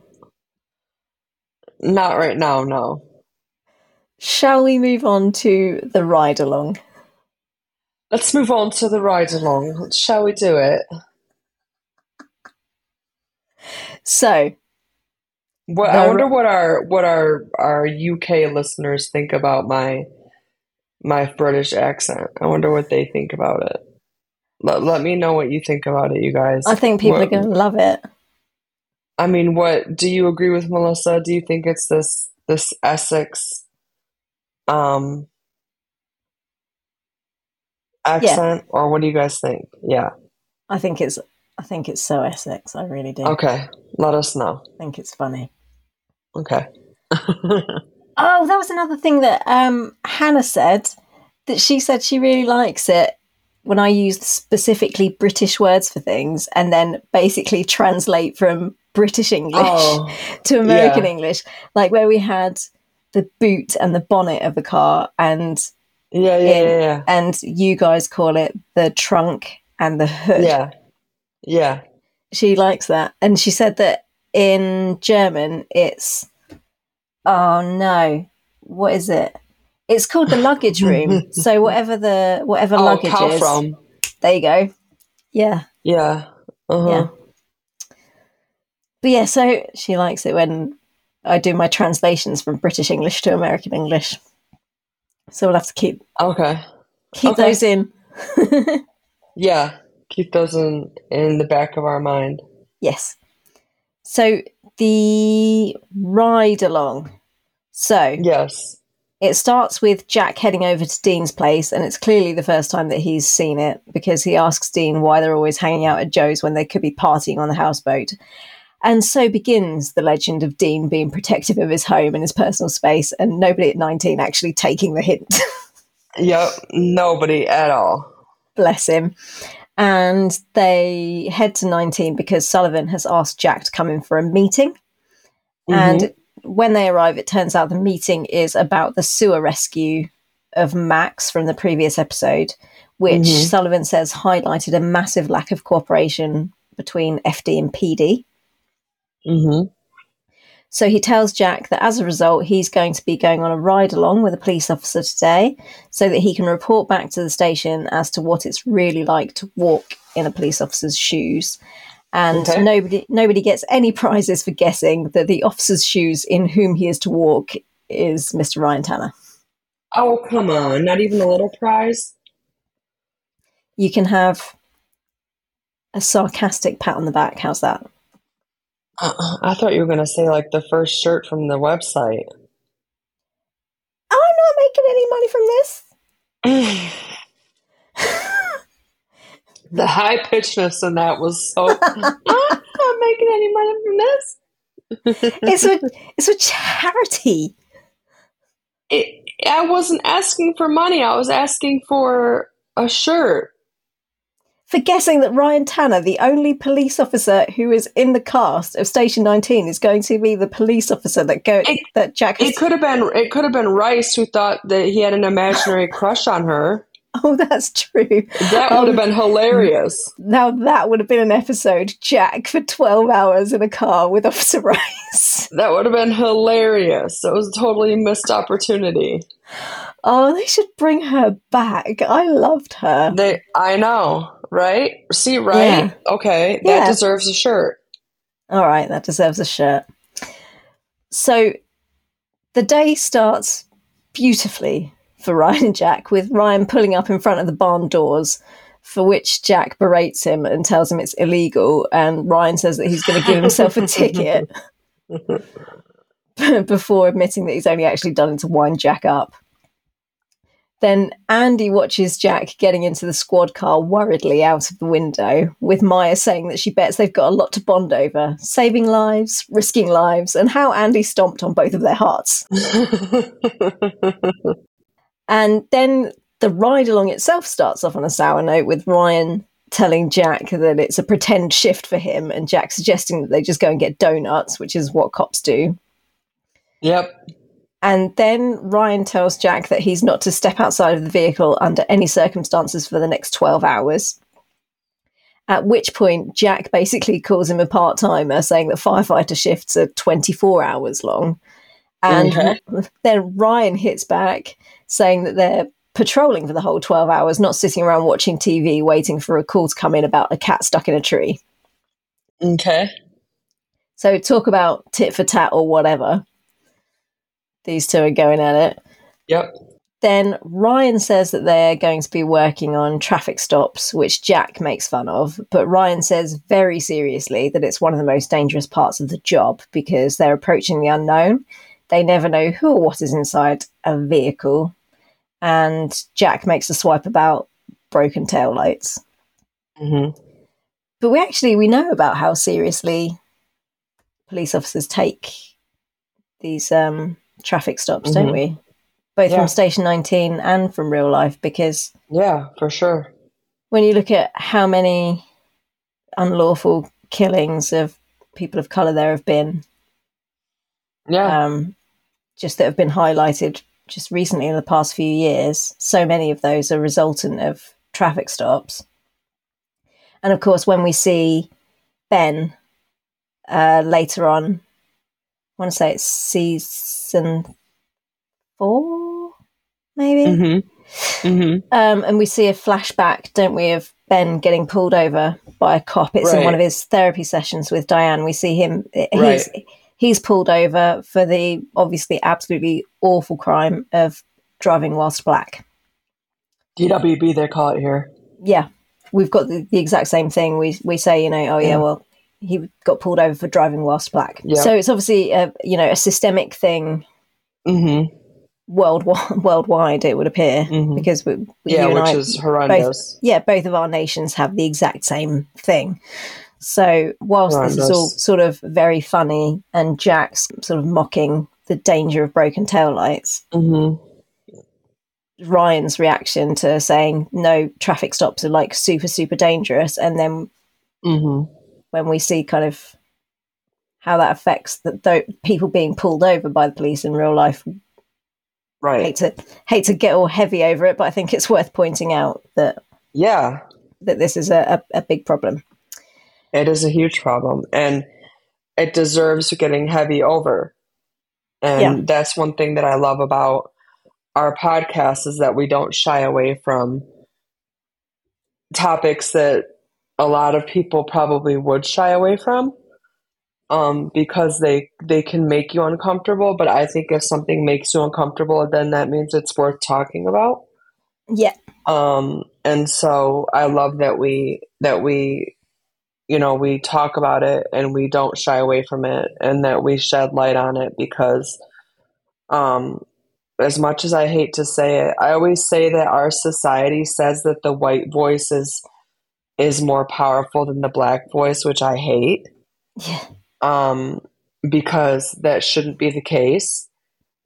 Not right now. No. Shall we move on to the ride along? Let's move on to the ride along. Shall we do it? So, What I wonder what our what our our UK listeners think about my my British accent. I wonder what they think about it. Let, let me know what you think about it, you guys. I think people What- are going to love it. I mean, what do you agree with Melissa? Do you think it's this this Essex um accent or what do you guys think? Yeah. I think it's I think it's so Essex. I really do. Okay. Let us know. I think it's funny. Okay. Oh, that was another thing that um, Hannah said that she said she really likes it when I use specifically British words for things and then basically translate from British English oh, to American yeah. English, like where we had the boot and the bonnet of the car and yeah, yeah, yeah, yeah. and you guys call it the trunk and the hood. Yeah. Yeah. She likes that. And she said that in German it's oh no. What is it? It's called the luggage room. so whatever the whatever Oh, luggage is. from. There you go. Yeah. Yeah. Uh-huh. Yeah. But yeah, so she likes it when I do my translations from British English to American English. So we'll have to keep Okay. keep Okay. those in. Yeah. Keep those in in the back of our mind. yes. So the ride along. So Yes. it starts with Jack heading over to Dean's place, and it's clearly the first time that he's seen it because he asks Dean why they're always hanging out at Joe's when they could be partying on the houseboat. And so begins the legend of Dean being protective of his home and his personal space, and nobody at 19 actually taking the hint. Yep. Nobody at all. Bless him. And they head to 19 because Sullivan has asked Jack to come in for a meeting. Mhm. And when they arrive, it turns out the meeting is about the sewer rescue of Max from the previous episode, which Mhm. Sullivan says highlighted a massive lack of cooperation between FD and PD. Mhm. So he tells Jack that as a result, he's going to be going on a ride along with a police officer today so that he can report back to the station as to what it's really like to walk in a police officer's shoes. And Okay. nobody nobody gets any prizes for guessing that the officer's shoes in whom he is to walk is Mr. Ryan Tanner. Oh, come on. Not even a little prize? You can have a sarcastic pat on the back. How's that? Uh-uh. I thought you were going to say like the first shirt from the website. I'm not making any money from this. the high pitchedness in that was so. I'm not making any money from this. It's a it's a charity. It, I wasn't asking for money. I was asking for a shirt. For guessing that Ryan Tanner, the only police officer who is in the cast of Station 19, is going to be the police officer that go It- that Jack has It could have been. It could have been Rice who thought that he had an imaginary crush on her. Oh, that's true. That Um, would have been hilarious. Now that would have been an episode. Jack for 12 hours in a car with Officer Rice. That would have been hilarious. It was a totally missed opportunity. Oh, they should bring her back. I loved her. They, I know, right? See, right? Yeah. Okay, that Yeah. deserves a shirt. All right, that deserves a shirt. So the day starts beautifully for Ryan and Jack, with Ryan pulling up in front of the barn doors, for which Jack berates him and tells him it's illegal. And Ryan says that he's going to give himself a ticket before admitting that he's only actually done it to wind Jack up. Then Andy watches Jack getting into the squad car worriedly out of the window, with Maya saying that she bets they've got a lot to bond over saving lives, risking lives, and how Andy stomped on both of their hearts. And then the ride along itself starts off on a sour note with Ryan telling Jack that it's a pretend shift for him, and Jack suggesting that they just go and get donuts, which is what cops do. yep. And then Ryan tells Jack that he's not to step outside of the vehicle under any circumstances for the next 12 hours. At which point, Jack basically calls him a part timer, saying that firefighter shifts are 24 hours long. And then Ryan hits back, saying that they're patrolling for the whole 12 hours, not sitting around watching TV waiting for a call to come in about a cat stuck in a tree. Okay. So, talk about tit for tat or whatever. These two are going at it. Yep. Then Ryan says that they're going to be working on traffic stops, which Jack makes fun of. But Ryan says very seriously that it's one of the most dangerous parts of the job because they're approaching the unknown. They never know who or what is inside a vehicle. And Jack makes a swipe about broken taillights. hmm But we actually we know about how seriously police officers take these um, traffic stops, don't Mhm. we? Both Yeah. from Station 19 and from real life, because Yeah, for sure. when you look at how many unlawful killings of people of color there have been, Yeah. um, just that have been highlighted just recently in the past few years, so many of those are resultant of traffic stops. And of course, when we see Ben uh, later on, I want to say it's season four, maybe. hmm hmm Um, and we see a flashback, don't we, of Ben getting pulled over by a cop. It's in one of his therapy sessions with Diane. We see him. Right. he's pulled over for the obviously absolutely awful crime of driving whilst black. DWB, they call it here. Yeah, we've got the, the exact same thing. We we say, you know, oh yeah, well, he got pulled over for driving whilst black. Yeah. So it's obviously a you know a systemic thing hmm world worldwide. It would appear Mhm. because we, Yeah, which I- is horrendous. yeah, both of our nations have the exact same thing. So, whilst this is all sort of very funny and Jack's sort of mocking the danger of broken taillights, hmm Ryan's reaction to saying, no, traffic stops are like super, super dangerous. And then hmm when we see kind of how that affects the, the people being pulled over by the police in real life, Right. hate to hate to get all heavy over it, but I think it's worth pointing out that Yeah, that this is a, a, a big problem. It is a huge problem, and it deserves getting heavy over. And Yeah. that's one thing that I love about our podcast is that we don't shy away from topics that a lot of people probably would shy away from um, because they they can make you uncomfortable. But I think if something makes you uncomfortable, then that means it's worth talking about. Yeah. Um, and so I love that we that we you know we talk about it and we don't shy away from it and that we shed light on it because um as much as I hate to say it, I always say that our society says that the white voice is is more powerful than the black voice, which I hate. Yeah. Um, because that shouldn't be the case.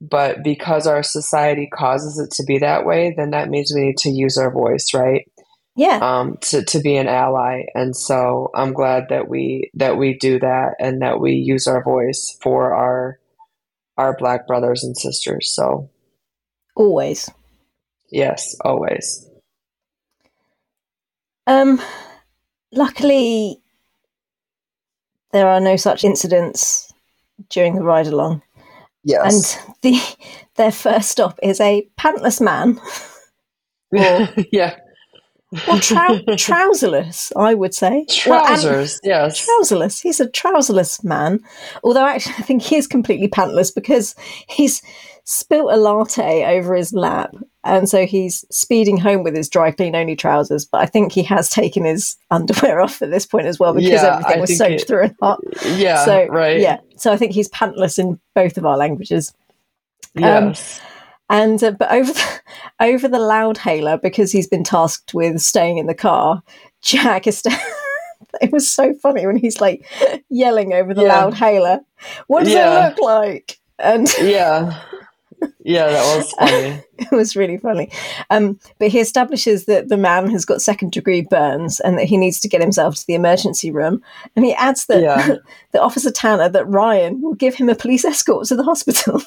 But because our society causes it to be that way, then that means we need to use our voice, right? Yeah. Um, to, to be an ally. And so I'm glad that we that we do that and that we use our voice for our our black brothers and sisters. So always. Yes, always. Um, luckily, there are no such incidents during the ride along. Yes. And the their first stop is a pantless man. yeah. Well, trou- trouserless, I would say. Trousers, well, yes. Trouserless. He's a trouserless man. Although, actually, I think he is completely pantless because he's spilt a latte over his lap. And so he's speeding home with his dry clean only trousers. But I think he has taken his underwear off at this point as well because Yeah, everything I was soaked it- through and hot. Yeah, so, right. Yeah. So I think he's pantless in both of our languages. Um, yes. And uh, but over the, over the loud hailer because he's been tasked with staying in the car. Jack is. St- it was so funny when he's like yelling over the Yeah. loud hailer. What does Yeah. it look like? And yeah. Yeah, that was funny. it was really funny. Um, but he establishes that the man has got second degree burns and that he needs to get himself to the emergency room. And he adds that Yeah. that Officer Tanner that Ryan will give him a police escort to the hospital.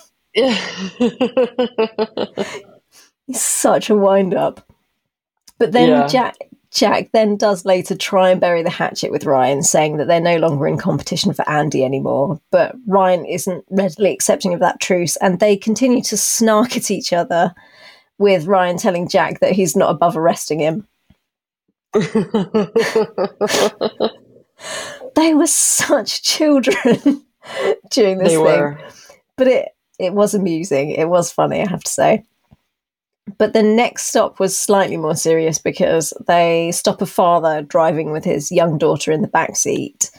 He's such a wind up. But then Yeah. Jack Jack then does later try and bury the hatchet with Ryan, saying that they're no longer in competition for Andy anymore. But Ryan isn't readily accepting of that truce, and they continue to snark at each other, with Ryan telling Jack that he's not above arresting him. They were such children during this they thing. were. but it it was amusing. It was funny, I have to say. But the next stop was slightly more serious because they stop a father driving with his young daughter in the back seat,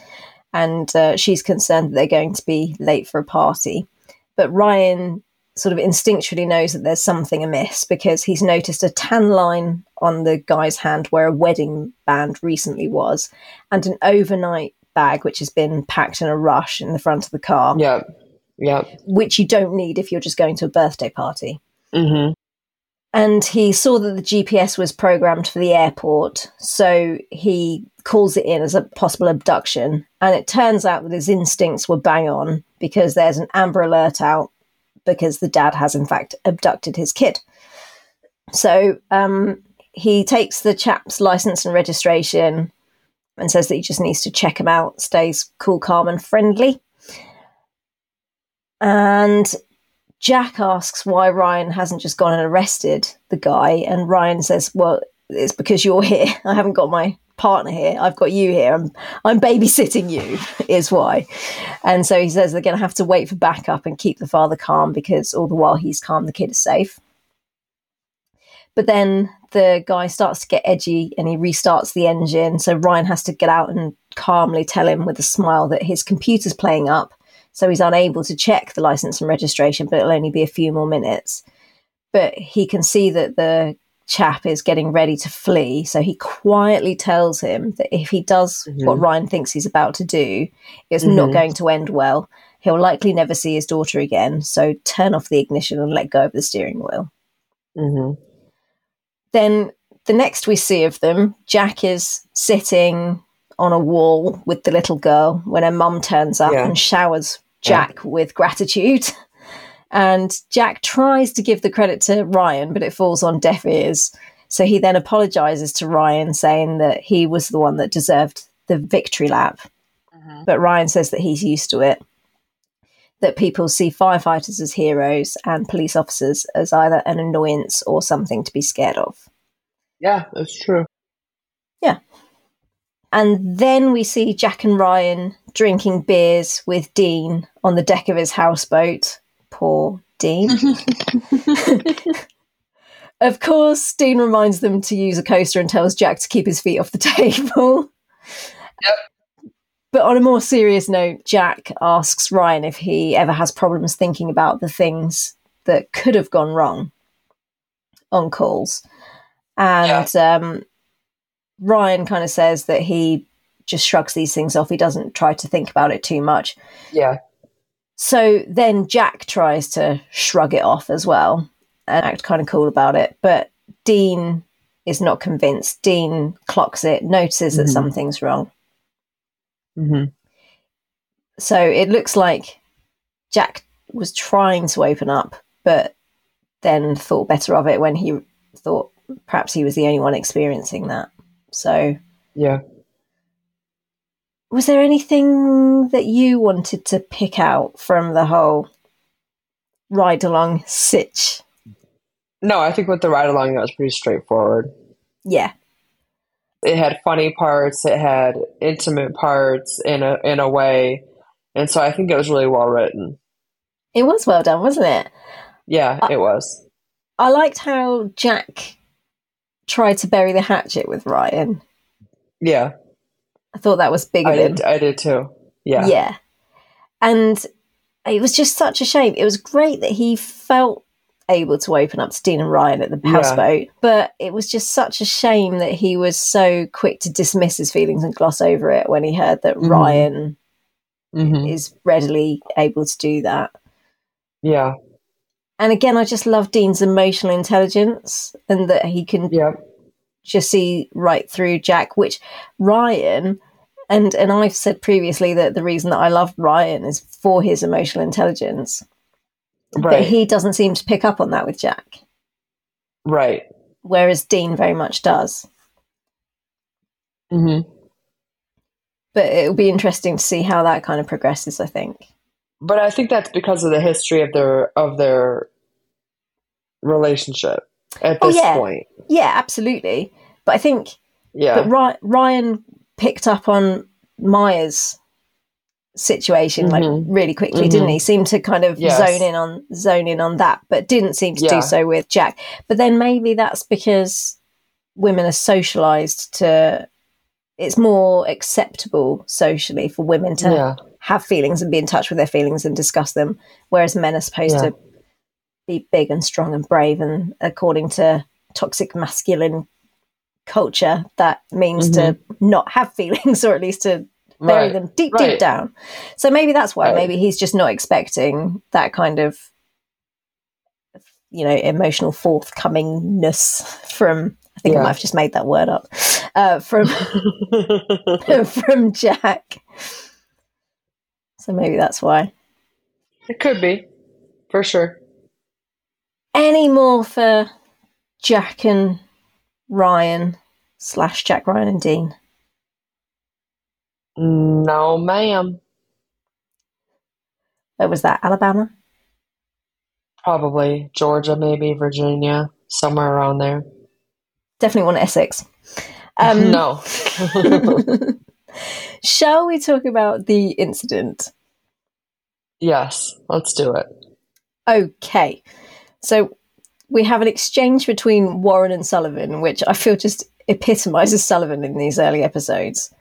and uh, she's concerned that they're going to be late for a party. But Ryan sort of instinctually knows that there's something amiss because he's noticed a tan line on the guy's hand where a wedding band recently was, and an overnight bag which has been packed in a rush in the front of the car Yep. Yep. which you don't need if you're just going to a birthday party. hmm And he saw that the GPS was programmed for the airport, so he calls it in as a possible abduction. And it turns out that his instincts were bang on because there's an Amber Alert out because the dad has, in fact, abducted his kid. So um, he takes the chap's license and registration and says that he just needs to check him out, stays cool, calm, and friendly. And Jack asks why Ryan hasn't just gone and arrested the guy, and Ryan says, "Well, it's because you're here. I haven't got my partner here. I've got you here. I'm I'm babysitting you. Is why." And so he says they're going to have to wait for backup and keep the father calm because all the while he's calm, the kid is safe. But then the guy starts to get edgy and he restarts the engine. So Ryan has to get out and calmly tell him with a smile that his computer's playing up so he's unable to check the license and registration, but it'll only be a few more minutes. But he can see that the chap is getting ready to flee, so he quietly tells him that if he does what Mhm. Ryan thinks he's about to do, it's not Mhm. going to end well. He'll likely never see his daughter again, so turn off the ignition and let go of the steering wheel. hmm Then the next we see of them, Jack is sitting on a wall with the little girl when her mum turns up Yeah. and showers Jack with gratitude. And Jack tries to give the credit to Ryan, but it falls on deaf ears. So he then apologizes to Ryan, saying that he was the one that deserved the victory lap. Mm-hmm. But Ryan says that he's used to it. That people see firefighters as heroes and police officers as either an annoyance or something to be scared of. Yeah, that's true. And then we see Jack and Ryan drinking beers with Dean on the deck of his houseboat. Poor Dean. of course, Dean reminds them to use a coaster and tells Jack to keep his feet off the table. Yep. But on a more serious note, Jack asks Ryan if he ever has problems thinking about the things that could have gone wrong on calls. And um, Ryan kind of says that he just shrugs these things off. He doesn't try to think about it too much. Yeah. So then Jack tries to shrug it off as well and act kind of cool about it. But Dean is not convinced. Dean clocks it, notices that Mhm. something's wrong. hmm So it looks like Jack was trying to open up, but then thought better of it when he thought perhaps he was the only one experiencing that. So, Yeah. was there anything that you wanted to pick out from the whole ride along sitch? No, I think with the ride along, that was pretty straightforward. Yeah, It had funny parts. It had intimate parts in a in a way, and so I think it was really well written. it was well done, wasn't it? Yeah, Uh, it was. I liked how Jack tried to bury the hatchet with Ryan. Yeah, I thought that was big of I him. did. I did too. Yeah. Yeah. And it was just such a shame. It was great that he felt able to open up to Dean and Ryan at the Yeah. houseboat, but it was just such a shame that he was so quick to dismiss his feelings and gloss over it when he heard that Mhm. Ryan hmm is readily able to do that. Yeah. And again, I just love Dean's emotional intelligence and that he can Yeah. just see right through Jack, which Ryan and and I've said previously that the reason that I love Ryan is for his emotional intelligence. But he doesn't seem to pick up on that with Jack, right. whereas Dean very much does. hmm But it'll be interesting to see how that kind of progresses, I think. But I think that's because of the history of their of their relationship at Oh, this yeah. point. Yeah, absolutely. But I think Yeah. but Ryan picked up on Maya's situation like Mhm. really quickly, didn't Mhm. he? Seemed to kind of Yes. zone in on zone in on that, but didn't seem to Yeah. do so with Jack. But then maybe that's because women are socialized to it's more acceptable socially for women to yeah. Have feelings and be in touch with their feelings and discuss them, whereas men are supposed Yeah. to be big and strong and brave. And according to toxic masculine culture, that means to not have feelings or at least to bury Right. them deep, Right. deep down. So maybe that's why. Right. Maybe he's just not expecting that kind of, you know, emotional forthcomingness from. I think I might have just made that word up. Uh, from from Jack. So maybe that's why. it could be, for sure. Any more for Jack and Ryan slash Jack Ryan and Dean? No, ma'am. Where was that? Alabama? Probably Georgia, maybe Virginia, somewhere around there. Definitely one Essex. Um, no. Shall we talk about the incident? Yes, let's do it. Okay. So we have an exchange between Warren and Sullivan, which I feel just epitomizes Sullivan in these early episodes.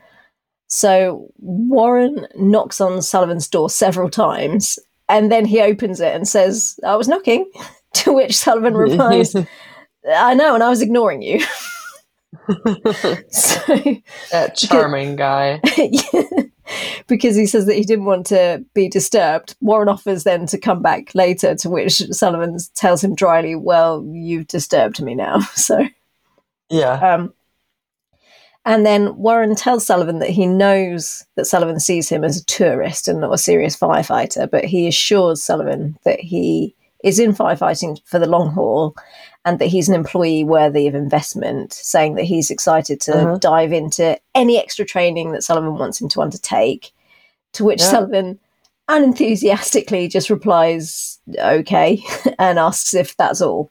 So Warren knocks on Sullivan's door several times and then he opens it and says, I was knocking. To which Sullivan replies, I know, and I was ignoring you. so that charming guy. Because he says that he didn't want to be disturbed. Warren offers then to come back later, to which Sullivan tells him dryly, Well, you've disturbed me now. So, Yeah. um, and then Warren tells Sullivan that he knows that Sullivan sees him as a tourist and not a serious firefighter, but he assures Sullivan that he is in firefighting for the long haul and that he's an employee worthy of investment, saying that he's excited to Uh-huh. dive into any extra training that Sullivan wants him to undertake. To which Yeah. Sullivan unenthusiastically just replies, okay, and asks if that's all.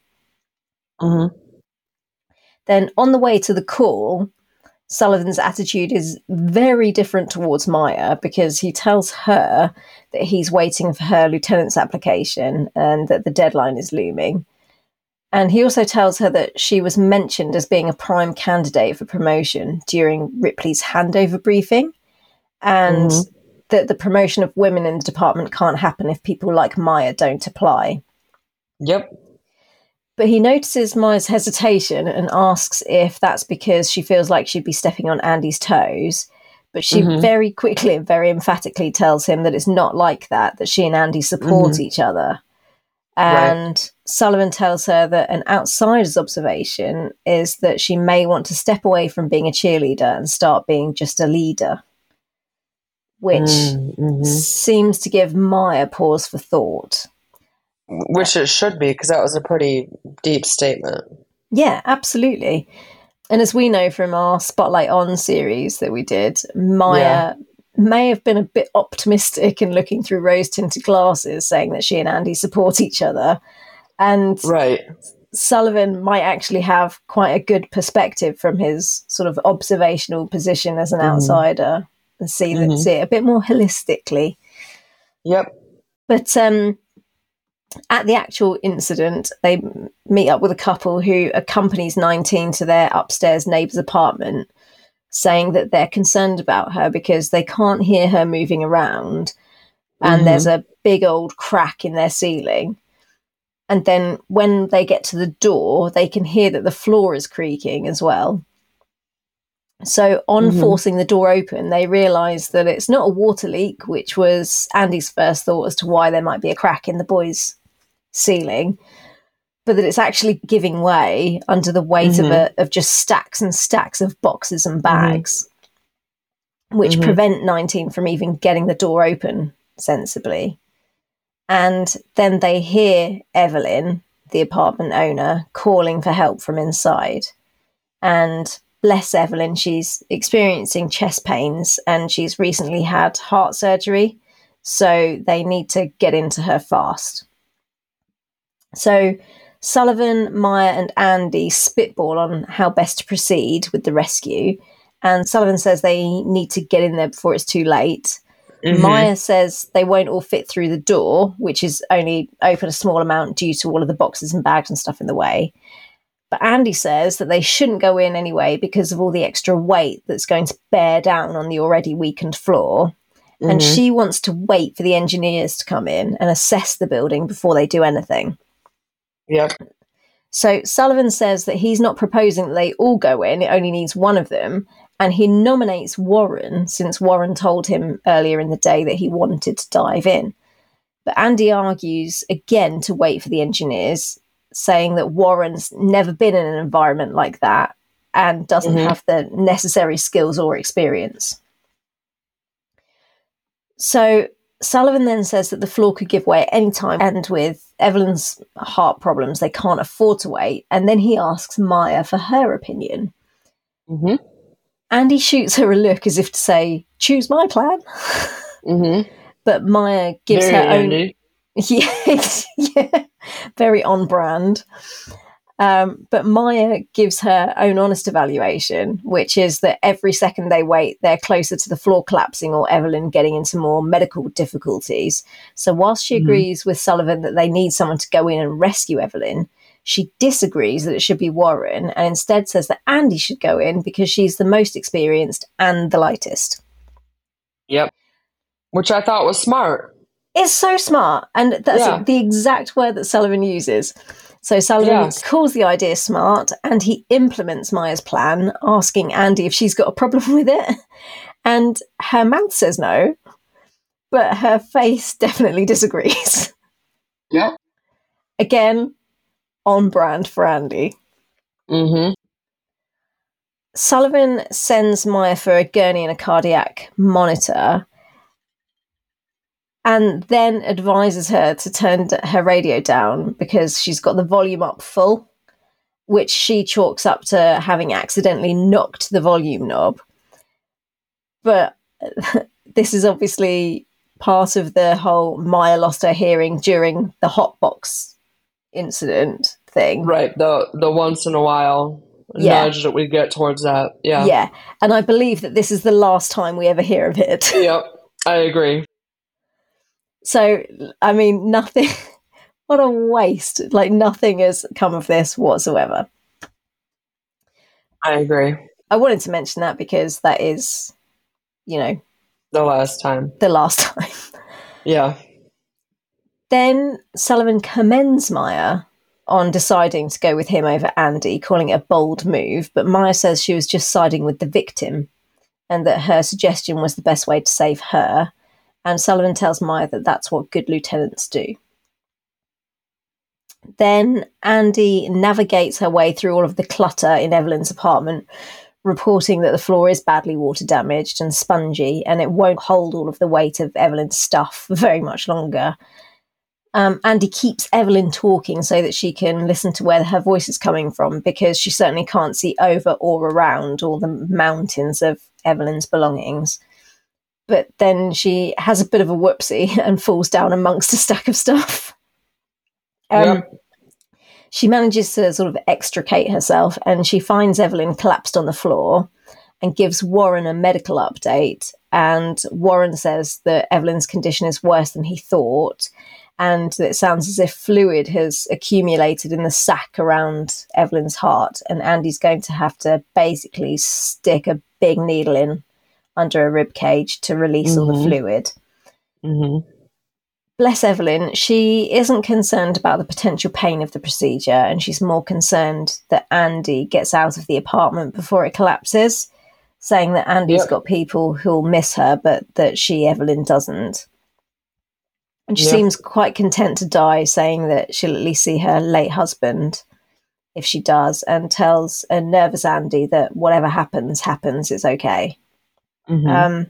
hmm Then on the way to the call, Sullivan's attitude is very different towards Maya because he tells her that he's waiting for her lieutenant's application and that the deadline is looming. And he also tells her that she was mentioned as being a prime candidate for promotion during Ripley's handover briefing, and mm-hmm. that the promotion of women in the department can't happen if people like Maya don't apply. Yep. But he notices Maya's hesitation and asks if that's because she feels like she'd be stepping on Andy's toes. But she mm-hmm. very quickly and very emphatically tells him that it's not like that, that she and Andy support mm-hmm. each other. And right. Sullivan tells her that an outsider's observation is that she may want to step away from being a cheerleader and start being just a leader, which mm-hmm. seems to give Maya pause for thought. Which it should be, because that was a pretty deep statement. Yeah, absolutely. And as we know from our Spotlight On series that we did, Maya yeah. may have been a bit optimistic in looking through rose tinted glasses, saying that she and Andy support each other. And right. Sullivan might actually have quite a good perspective from his sort of observational position as an mm outsider and see that mm-hmm. see it a bit more holistically. Yep. But um at the actual incident, they meet up with a couple who accompanies 19 to their upstairs neighbour's apartment, saying that they're concerned about her because they can't hear her moving around and mm-hmm. there's a big old crack in their ceiling. And then when they get to the door, they can hear that the floor is creaking as well. So, on mm-hmm. forcing the door open, they realise that it's not a water leak, which was Andy's first thought as to why there might be a crack in the boys' ceiling, but that it's actually giving way under the weight mm-hmm. of a, of just stacks and stacks of boxes and mm-hmm. bags, mm-hmm. which prevent 19 from even getting the door open sensibly. And then they hear Evelyn, the apartment owner, calling for help from inside. And bless Evelyn, she's experiencing chest pains and she's recently had heart surgery. So they need to get into her fast. So Sullivan, Maya, and Andy spitball on how best to proceed with the rescue. And Sullivan says they need to get in there before it's too late. Mm-hmm. Maya says they won't all fit through the door, which is only open a small amount due to all of the boxes and bags and stuff in the way. But Andy says that they shouldn't go in anyway because of all the extra weight that's going to bear down on the already weakened floor. Mm-hmm. And she wants to wait for the engineers to come in and assess the building before they do anything. Yep. So Sullivan says that he's not proposing that they all go in, it only needs one of them. And he nominates Warren since Warren told him earlier in the day that he wanted to dive in. But Andy argues again to wait for the engineers saying that Warren's never been in an environment like that and doesn't mm-hmm. have the necessary skills or experience. So Sullivan then says that the floor could give way at any time, and with Evelyn's heart problems, they can't afford to wait. And then he asks Maya for her opinion. Mm-hmm. Andy shoots her a look as if to say, "Choose my plan." Mm-hmm. But Maya gives Very her own. Yeah, yeah, very on brand. Um, but Maya gives her own honest evaluation, which is that every second they wait, they're closer to the floor collapsing or Evelyn getting into more medical difficulties. So, whilst she mm-hmm. agrees with Sullivan that they need someone to go in and rescue Evelyn, she disagrees that it should be Warren and instead says that Andy should go in because she's the most experienced and the lightest. Yep. Which I thought was smart. It's so smart. And that's yeah. the exact word that Sullivan uses. So Sullivan yes. calls the idea smart and he implements Maya's plan, asking Andy if she's got a problem with it. And her mouth says no, but her face definitely disagrees. Yeah. Again, on brand for Andy. Mm-hmm. Sullivan sends Maya for a gurney and a cardiac monitor and then advises her to turn her radio down because she's got the volume up full, which she chalks up to having accidentally knocked the volume knob. But this is obviously part of the whole Maya lost her hearing during the hotbox incident thing. Right, the the once in a while Yeah. nudge that we get towards that. Yeah. Yeah. And I believe that this is the last time we ever hear of it. Yep. I agree. So, I mean, nothing, what a waste. Like, nothing has come of this whatsoever. I agree. I wanted to mention that because that is, you know, The last time. the last time. Yeah. Then Sullivan commends Maya on deciding to go with him over Andy, calling it a bold move. But Maya says she was just siding with the victim and that her suggestion was the best way to save her. And Sullivan tells Maya that that's what good lieutenants do. Then Andy navigates her way through all of the clutter in Evelyn's apartment, reporting that the floor is badly water damaged and spongy, and it won't hold all of the weight of Evelyn's stuff very much longer. Um, Andy keeps Evelyn talking so that she can listen to where her voice is coming from because she certainly can't see over or around all the mountains of Evelyn's belongings. But then she has a bit of a whoopsie and falls down amongst a stack of stuff. Um, Yep. She manages to sort of extricate herself and she finds Evelyn collapsed on the floor and gives Warren a medical update. And Warren says that Evelyn's condition is worse than he thought and that it sounds as if fluid has accumulated in the sac around Evelyn's heart. And Andy's going to have to basically stick a big needle in under a rib cage to release all the Mhm. fluid hmm bless Evelyn, she isn't concerned about the potential pain of the procedure and she's more concerned that Andy gets out of the apartment before it collapses, saying that Andy's Yep. got people who'll miss her, but that she, Evelyn, doesn't. And she Yep. seems quite content to die, saying that she'll at least see her late husband if she does, and tells a nervous Andy that whatever happens, happens, it's okay. Hmm Um,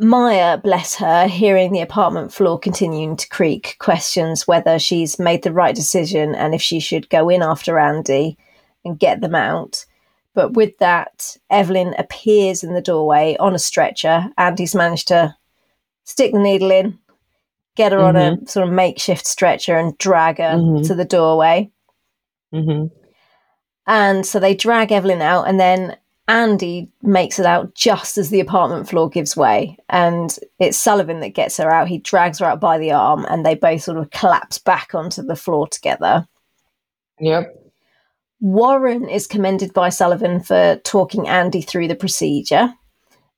Maya, bless her, hearing the apartment floor continuing to creak, questions whether she's made the right decision and if she should go in after Andy and get them out. But with that, Evelyn appears in the doorway on a stretcher. Andy's managed to stick the needle in, get her on a sort of makeshift stretcher, and drag her Mhm. to the doorway. hmm And so they drag Evelyn out, and then Andy makes it out just as the apartment floor gives way. And it's Sullivan that gets her out. He drags her out by the arm, and they both sort of collapse back onto the floor together. Yep. Warren is commended by Sullivan for talking Andy through the procedure.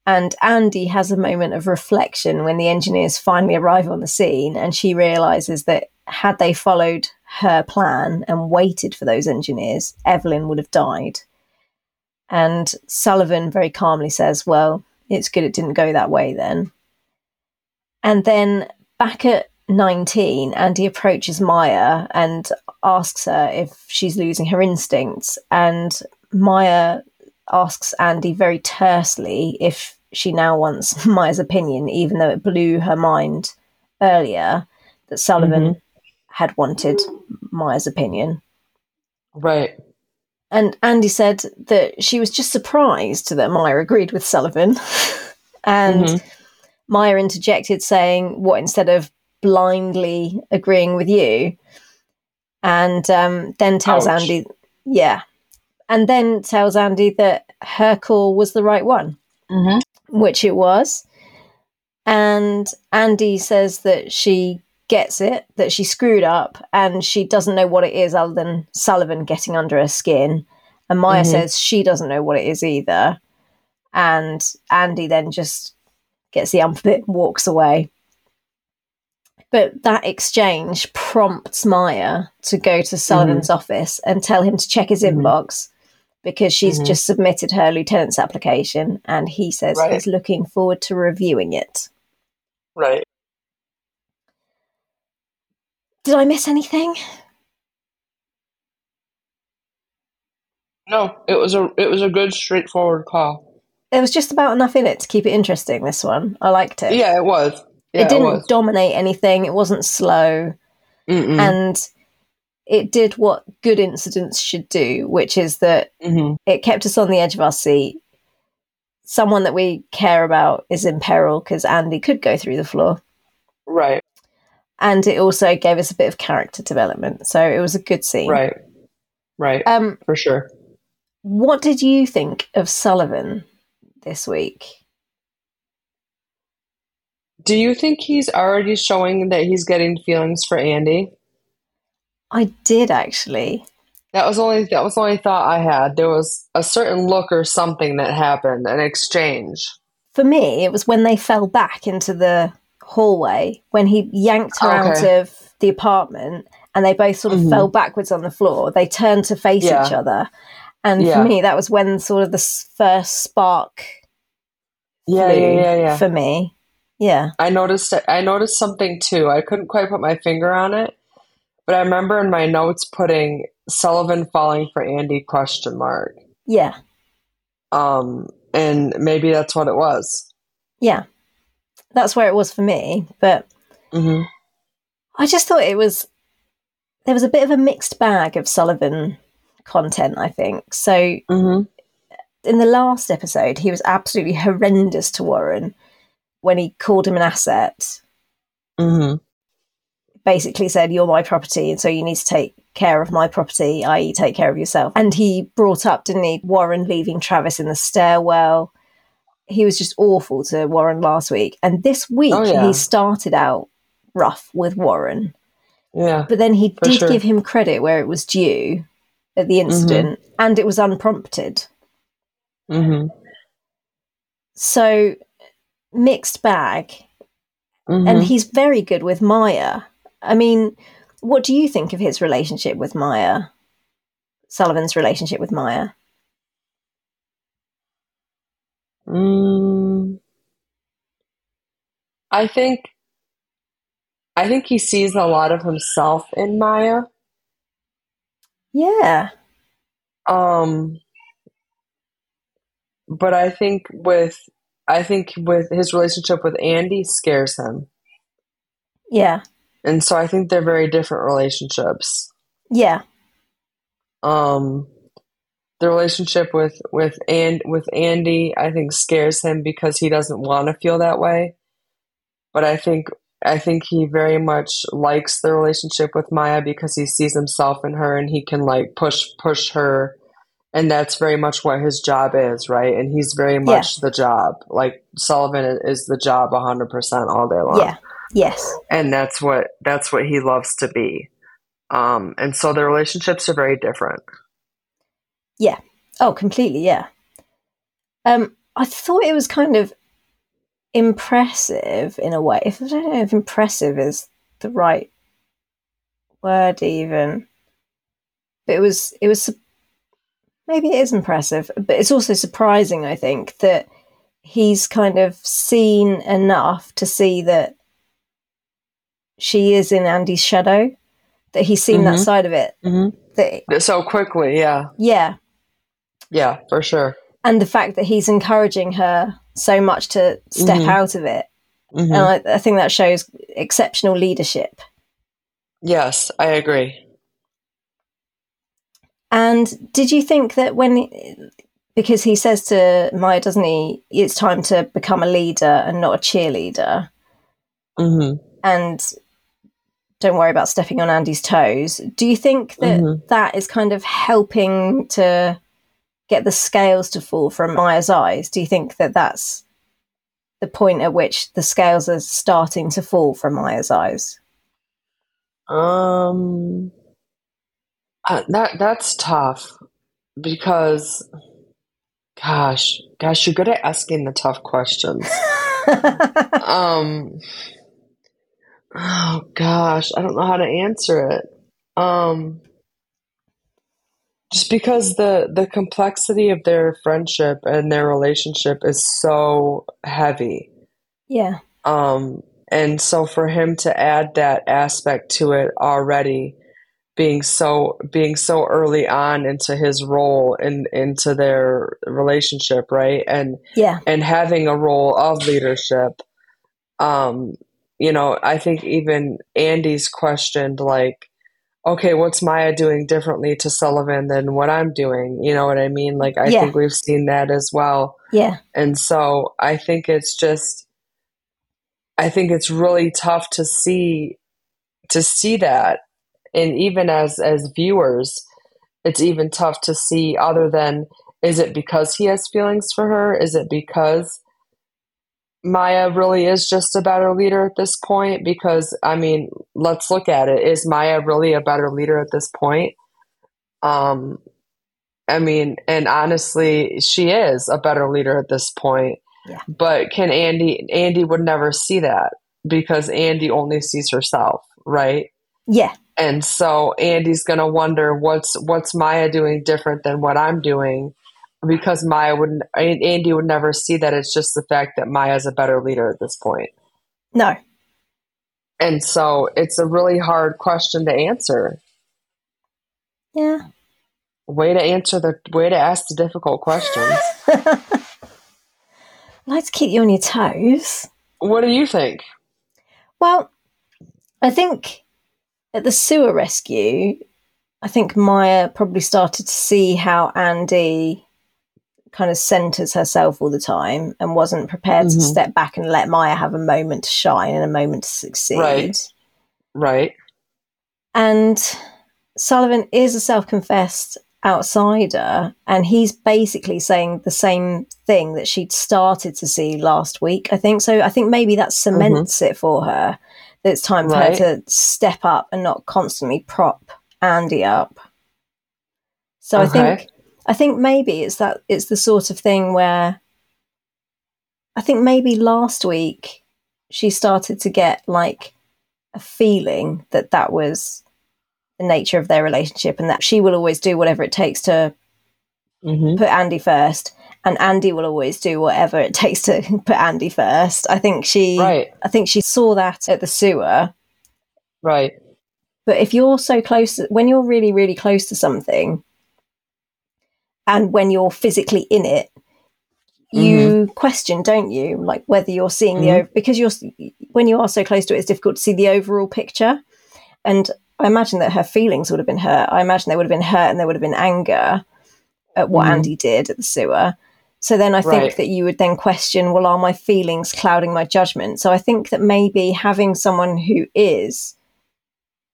And Andy has a moment of reflection when the engineers finally arrive on the scene, and she realizes that had they followed her plan and waited for those engineers, Evelyn would have died. And Sullivan very calmly says, Well, it's good it didn't go that way then. And then back at 19, Andy approaches Maya and asks her if she's losing her instincts. And Maya asks Andy very tersely if she now wants Maya's opinion, even though it blew her mind earlier that Sullivan mm-hmm. had wanted Maya's opinion. Right. And Andy said that she was just surprised that Maya agreed with Sullivan. and Mhm. Maya interjected, saying, What, instead of blindly agreeing with you? And um, then tells Ouch. Andy, Yeah. And then tells Andy that her call was the right one, hmm which it was. And Andy says that she gets it, that she screwed up, and she doesn't know what it is other than Sullivan getting under her skin. And Maya Mhm. says she doesn't know what it is either. And Andy then just gets the ump bit and walks away. But that exchange prompts Maya to go to Sullivan's office and tell him to check his Mhm. inbox because she's Mhm. just submitted her lieutenant's application and he says Right. he's looking forward to reviewing it. Right. Did I miss anything? No, it was a it was a good straightforward call. There was just about enough in it to keep it interesting, this one. I liked it. Yeah, it was. Yeah, it didn't was. dominate anything, it wasn't slow. Mm-mm. and it did what good incidents should do, which is that Mhm. it kept us on the edge of our seat. Someone that we care about is in peril because Andy could go through the floor. Right. And it also gave us a bit of character development. So it was a good scene. Right. Right. Um, For sure. What did you think of Sullivan this week? Do you think he's already showing that he's getting feelings for Andy? I did actually. That was only that was the only thought I had. There was a certain look or something that happened, an exchange. For me, it was when they fell back into the hallway when he yanked her out of the apartment and they both sort of Mhm. fell backwards on the floor. They turned to face Yeah. each other. And Yeah. for me, that was when sort of the first spark Yeah, yeah, yeah, yeah. for me. Yeah. I noticed I noticed something too. I couldn't quite put my finger on it, but I remember in my notes putting Sullivan falling for Andy question mark. Yeah. Um, and maybe that's what it was. Yeah. That's where it was for me. But hmm I just thought it was there was a bit of a mixed bag of Sullivan content, I think. So hmm in the last episode, he was absolutely horrendous to Warren when he called him an asset. hmm Basically said, You're my property, and so you need to take care of my property, i.e., take care of yourself. And he brought up, didn't he, Warren leaving Travis in the stairwell. He was just awful to Warren last week. And this week, Oh, yeah. he started out rough with Warren. Yeah. But then he did sure. give him credit where it was due at the incident, and it was unprompted. hmm So mixed bag. hmm And he's very good with Maya. I mean, what do you think of his relationship with Maya? Sullivan's relationship with Maya? Mm, I think I think he sees a lot of himself in Maya. Yeah. Um, but I think with I think with his relationship with Andy scares him. Yeah. And so I think they're very different relationships. Yeah. Um, the relationship with with and with Andy, I think scares him because he doesn't want to feel that way. But I think I think he very much likes the relationship with Maya because he sees himself in her and he can like push push her and that's very much what his job is, right? And he's very much the job. Like Sullivan is the job 100% all day long Yeah. Yes. and that's what that's what he loves to be um and so the relationships are very different Oh, completely. Yeah. Um, I thought it was kind of impressive in a way. If I don't know if impressive is the right word, even, but it was. It was. Maybe it is impressive, but it's also surprising. I think that he's kind of seen enough to see that she is in Andy's shadow. That he's seen that Mhm. side of it. mm-hmm. That so quickly yeah yeah, yeah for sure. And the fact that he's encouraging her so much to step Mhm. out of it. Mhm. and I, I think that shows exceptional leadership. Yes i agree. And did you think that when because he says to maya doesn't he it's time to become a leader and not a cheerleader. Hmm and don't worry about stepping on andy's toes. Do you think that Mhm. that is kind of helping to get the scales to fall from maya's eyes? Do you think that that's the point at which the scales are starting to fall from maya's eyes? Um uh, that that's tough because gosh gosh you're good at asking the tough questions. Um oh gosh i don't know how to answer it. Um just because the the complexity of their friendship and their relationship is so heavy. Yeah. Um and so for him to add that aspect to it already being so being so early on into his role and into their relationship right? And yeah. and having a role of leadership um you know i think even andy's questioned like okay what's maya doing differently to sullivan than what i'm doing? You know what i mean? Like i Yeah. think we've seen that as well. Yeah. And so i think it's just i think it's really tough to see to see that. And even as as viewers it's even tough to see other than is it because he has feelings for her? Is it because Maya really is just a better leader at this point? Because, I mean, let's look at it. Is Maya really a better leader at this point? Um, I mean, and honestly, she is a better leader at this point. Yeah. But can Andy Andy would never see that because Andy only sees herself, right? Yeah. And so Andy's going to wonder what's what's Maya doing different than what I'm doing because Maya wouldn't Andy would never see that it's just the fact that Maya's a better leader at this point. No. And so it's a really hard question to answer. Yeah. Way to answer the way to ask the difficult questions. Like to keep you on your toes. what do you think? Well, I think at the sewer rescue, I think Maya probably started to see how Andy kind of centers herself all the time and wasn't prepared to Mhm. step back and let Maya have a moment to shine and a moment to succeed. Right. Right. And Sullivan is a self confessed outsider, and he's basically saying the same thing that she'd started to see last week, I think. So I think maybe that cements it for her that it's time for Right. her to step up and not constantly prop Andy up. So I think I think maybe it's that it's the sort of thing where I think maybe last week she started to get like a feeling that that was the nature of their relationship and that she will always do whatever it takes to Mm-hmm. put Andy first and Andy will always do whatever it takes to put Andy first. I think she Right. I think she saw that at the sewer. Right. But if you're so close when you're really really close to something and when you're physically in it you question, don't you? Like whether you're seeing the Mhm. over because you're when you are so close to it, it's difficult to see the overall picture. And I imagine that her feelings would have been hurt. I imagine there would have been hurt and there would have been anger at what Mhm. Andy did at the sewer. So then I think Right. that you would then question, well, are my feelings clouding my judgment? So I think that maybe having someone who is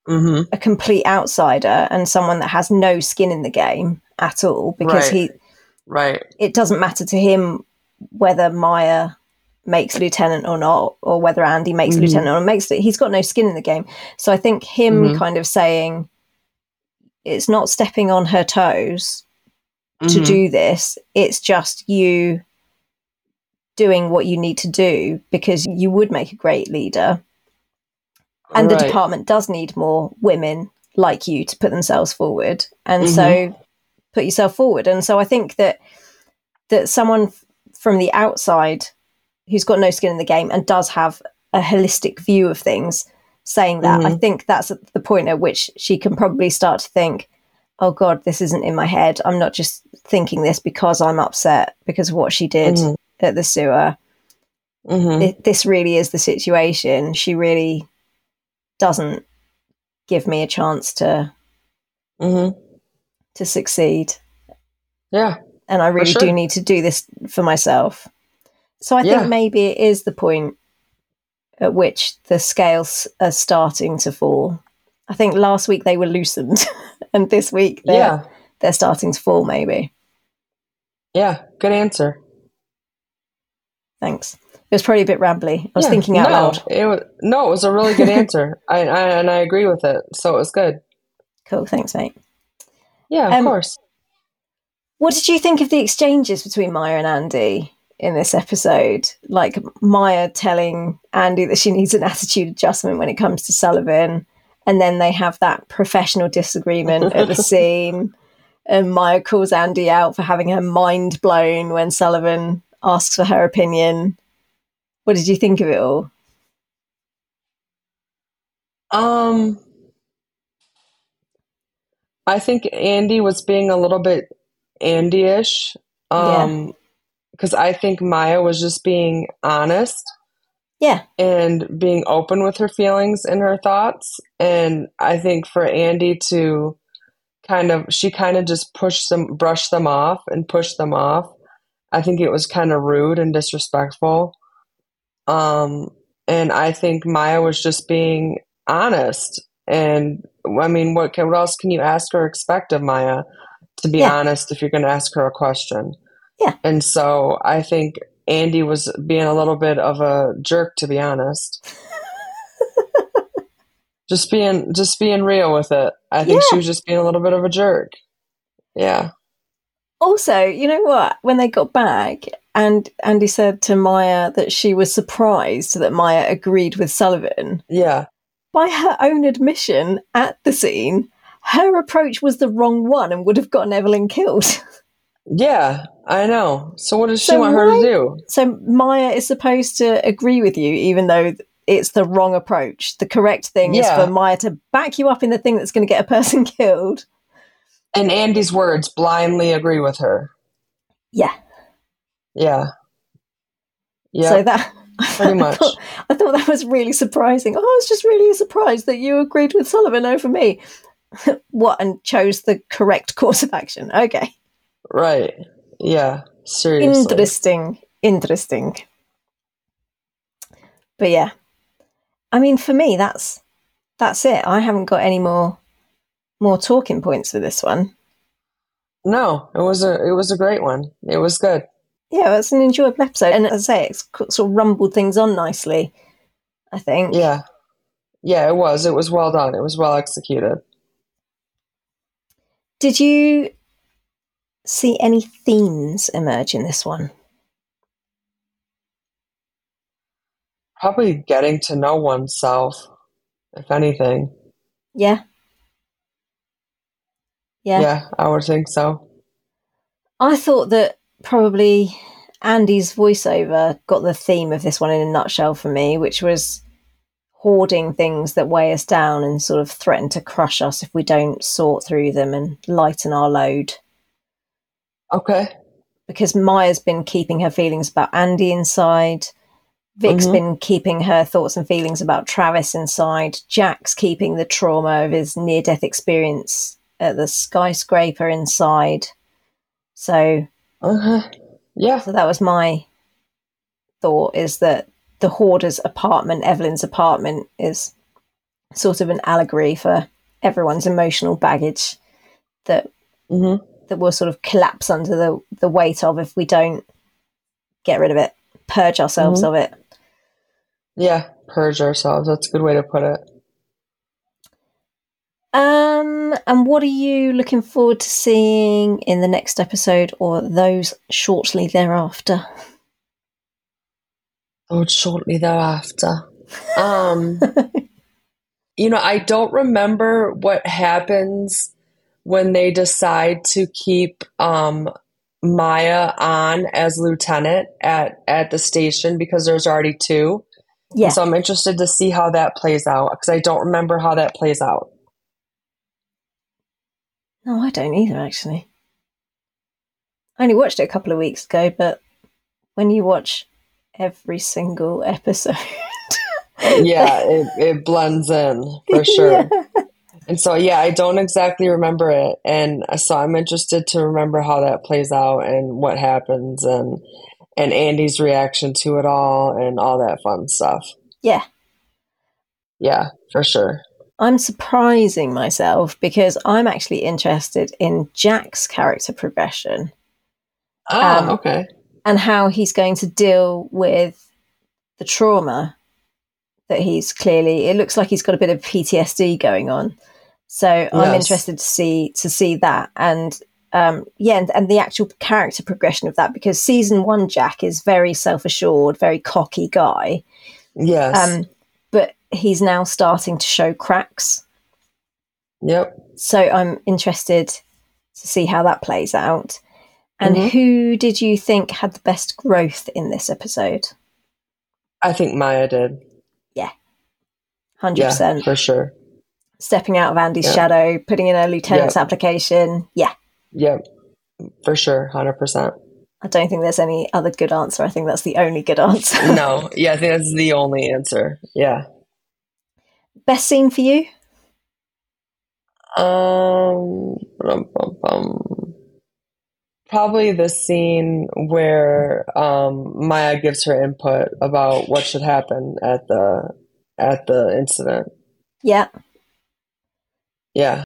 Mm-hmm. a complete outsider and someone that has no skin in the game at all, because Right. he Right. it doesn't matter to him whether Maya makes lieutenant or not, or whether Andy makes Mhm. lieutenant or makes it. He's got no skin in the game. So I think him Mhm. kind of saying it's not stepping on her toes to Mhm. do this. It's just you doing what you need to do because you would make a great leader. And the department does need more women like you to put themselves forward. And Mm-hmm. so put yourself forward. And so I think that that someone f- from the outside who's got no skin in the game and does have a holistic view of things saying that, I Mhm. think that's at the point at which she can probably start to think, oh God, this isn't in my head. I'm not just thinking this because I'm upset because of what she did Mhm. at the sewer. Mhm. Thi- This really is the situation. She really doesn't give me a chance to Mhm. to succeed. Yeah. and I really sure. do need to do this for myself. So I Yeah. think maybe it is the point at which the scales are starting to fall. I think last week they were loosened, and this week they're, Yeah. they're starting to fall. Maybe. Yeah. Good answer. Thanks. It was probably a bit rambly. I was Yeah. thinking out no, loud. It was, no, it was a really good answer. I, I and I agree with it. So it was good. Cool. Thanks, mate. Yeah, of Um, course. What did you think of the exchanges between Maya and Andy in this episode? Like Maya telling Andy that she needs an attitude adjustment when it comes to Sullivan, and then they have that professional disagreement at the scene, and Maya calls Andy out for having her mind blown when Sullivan asks for her opinion. What did you think of it all? Um, I think Andy was being a little bit Andy-ish. Um, because I think Maya was just being honest Yeah, and being open with her feelings and her thoughts. And I think for Andy to kind of, she kind of just pushed them, brushed them off and pushed them off. I think it was kind of rude and disrespectful. Um, and I think Maya was just being honest and I mean, what can, what else can you ask or expect of Maya? To be Yeah. honest, if you're going to ask her a question, Yeah. And so I think Andy was being a little bit of a jerk, to be honest. just being, just being real with it. I think she was just being a little bit of a jerk. Yeah. Also, you know what? When they got back, and Andy said to Maya that she was surprised that Maya agreed with Sullivan. Yeah. By her own admission at the scene, her approach was the wrong one and would have gotten Evelyn killed. Yeah. I know. So what does she So want her to do? So Maya is supposed to agree with you, even though it's the wrong approach. The correct thing Yeah. is for Maya to back you up in the thing that's going to get a person killed. And Andy's words, blindly agree with her. Yeah. Yeah. Yeah. So that Pretty I thought, I thought that was really surprising. Oh, I was just really surprised that you agreed with Sullivan over me. what and chose the correct course of action. Okay. right. Yeah. Seriously. Interesting. Interesting. But yeah. I mean for me that's that's it. I haven't got any more more talking points for this one. No, it was a it was a great one. It was good. Yeah, it's an enjoyable episode. And as I say, it's sort of rumbled things on nicely, I think. Yeah. Yeah, it was. It was well done. It was well executed. Did you see any themes emerge in this one? Probably getting to know oneself, if anything. Yeah. Yeah, Yeah. I would think so. I thought that probably Andy's voiceover got the theme of this one in a nutshell for me, which was hoarding things that weigh us down and sort of threaten to crush us if we don't sort through them and lighten our load. Okay. Because Maya's been keeping her feelings about Andy inside. Vic's Mhm. been keeping her thoughts and feelings about Travis inside. Jack's keeping the trauma of his near death experience at the skyscraper inside. So Uh-huh. Yeah. So that was my thought is that the hoarder's apartment, Evelyn's apartment, is sort of an allegory for everyone's emotional baggage that hmm that will sort of collapse under the, the weight of if we don't get rid of it, purge ourselves of it. Yeah. Purge ourselves. That's a good way to put it. Um, and what are you looking forward to seeing in the next episode or those shortly thereafter? Oh, shortly thereafter. Um, you know, I don't remember what happens when they decide to keep um, Maya on as lieutenant at at the station because there's already two. Yeah. So I'm interested to see how that plays out because I don't remember how that plays out. No, I don't either, actually. I only watched it a couple of weeks ago, but when you watch every single episode. Yeah, it, it blends in for sure. Yeah. And so, yeah, I don't exactly remember it. And so I'm interested to remember how that plays out and what happens and and Andy's reaction to it all and all that fun stuff. Yeah. Yeah, for sure. I'm surprising myself because I'm actually interested in Jack's character progression Oh, Um, okay. and how he's going to deal with the trauma that he's clearly it looks like he's got a bit of PTSD going on. So I'm interested to see to see that and um yeah and, and the actual character progression of that because season 1 Jack is very self-assured, very cocky guy. Yes. Um he's now starting to show cracks. yep. So I'm interested to see how that plays out. And Mhm. who did you think had the best growth in this episode? I think Maya did. Yeah. 100%. Yeah, for sure. Stepping out of Andy's Yeah. shadow, putting in a lieutenant's application. Yeah. Yep. For sure. 100%. I don't think there's any other good answer. I think that's the only good answer. No. Yeah, I think that's the only answer. Yeah. Best scene for you? Um, bum, bum, bum. probably the scene where um, Maya gives her input about what should happen at the at the incident. Yeah. Yeah.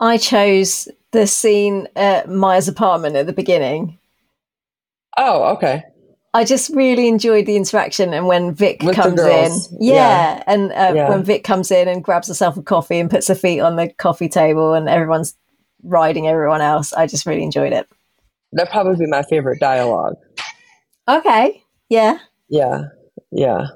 I chose the scene at Maya's apartment at the beginning. Oh, okay. I just really enjoyed the interaction, and when Vic With comes in, yeah, Yeah. and uh, Yeah. when Vic comes in and grabs herself a coffee and puts her feet on the coffee table, and everyone's riding everyone else, I just really enjoyed it. That'd probably be my favorite dialogue. Okay, yeah, Yeah. Yeah.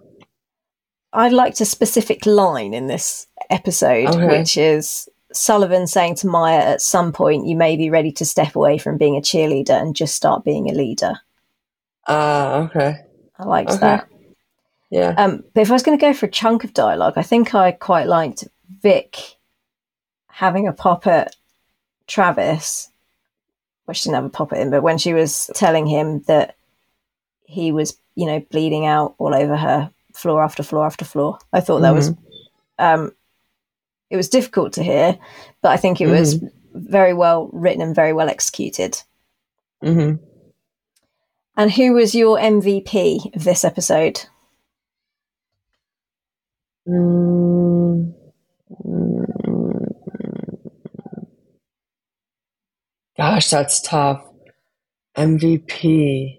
I liked a specific line in this episode, Okay. which is Sullivan saying to Maya, "At some point, you may be ready to step away from being a cheerleader and just start being a leader." Uh, okay. I liked Okay. that. Yeah. Um, but if I was going to go for a chunk of dialogue, I think I quite liked Vic having a pop at Travis. Well, she didn't have a pop at him, but when she was telling him that he was, you know, bleeding out all over her floor after floor after floor, I thought that was, um, it was difficult to hear, but I think it was very well written and very well executed. hmm And who was your MVP of this episode? Mm. Gosh, that's tough. MVP.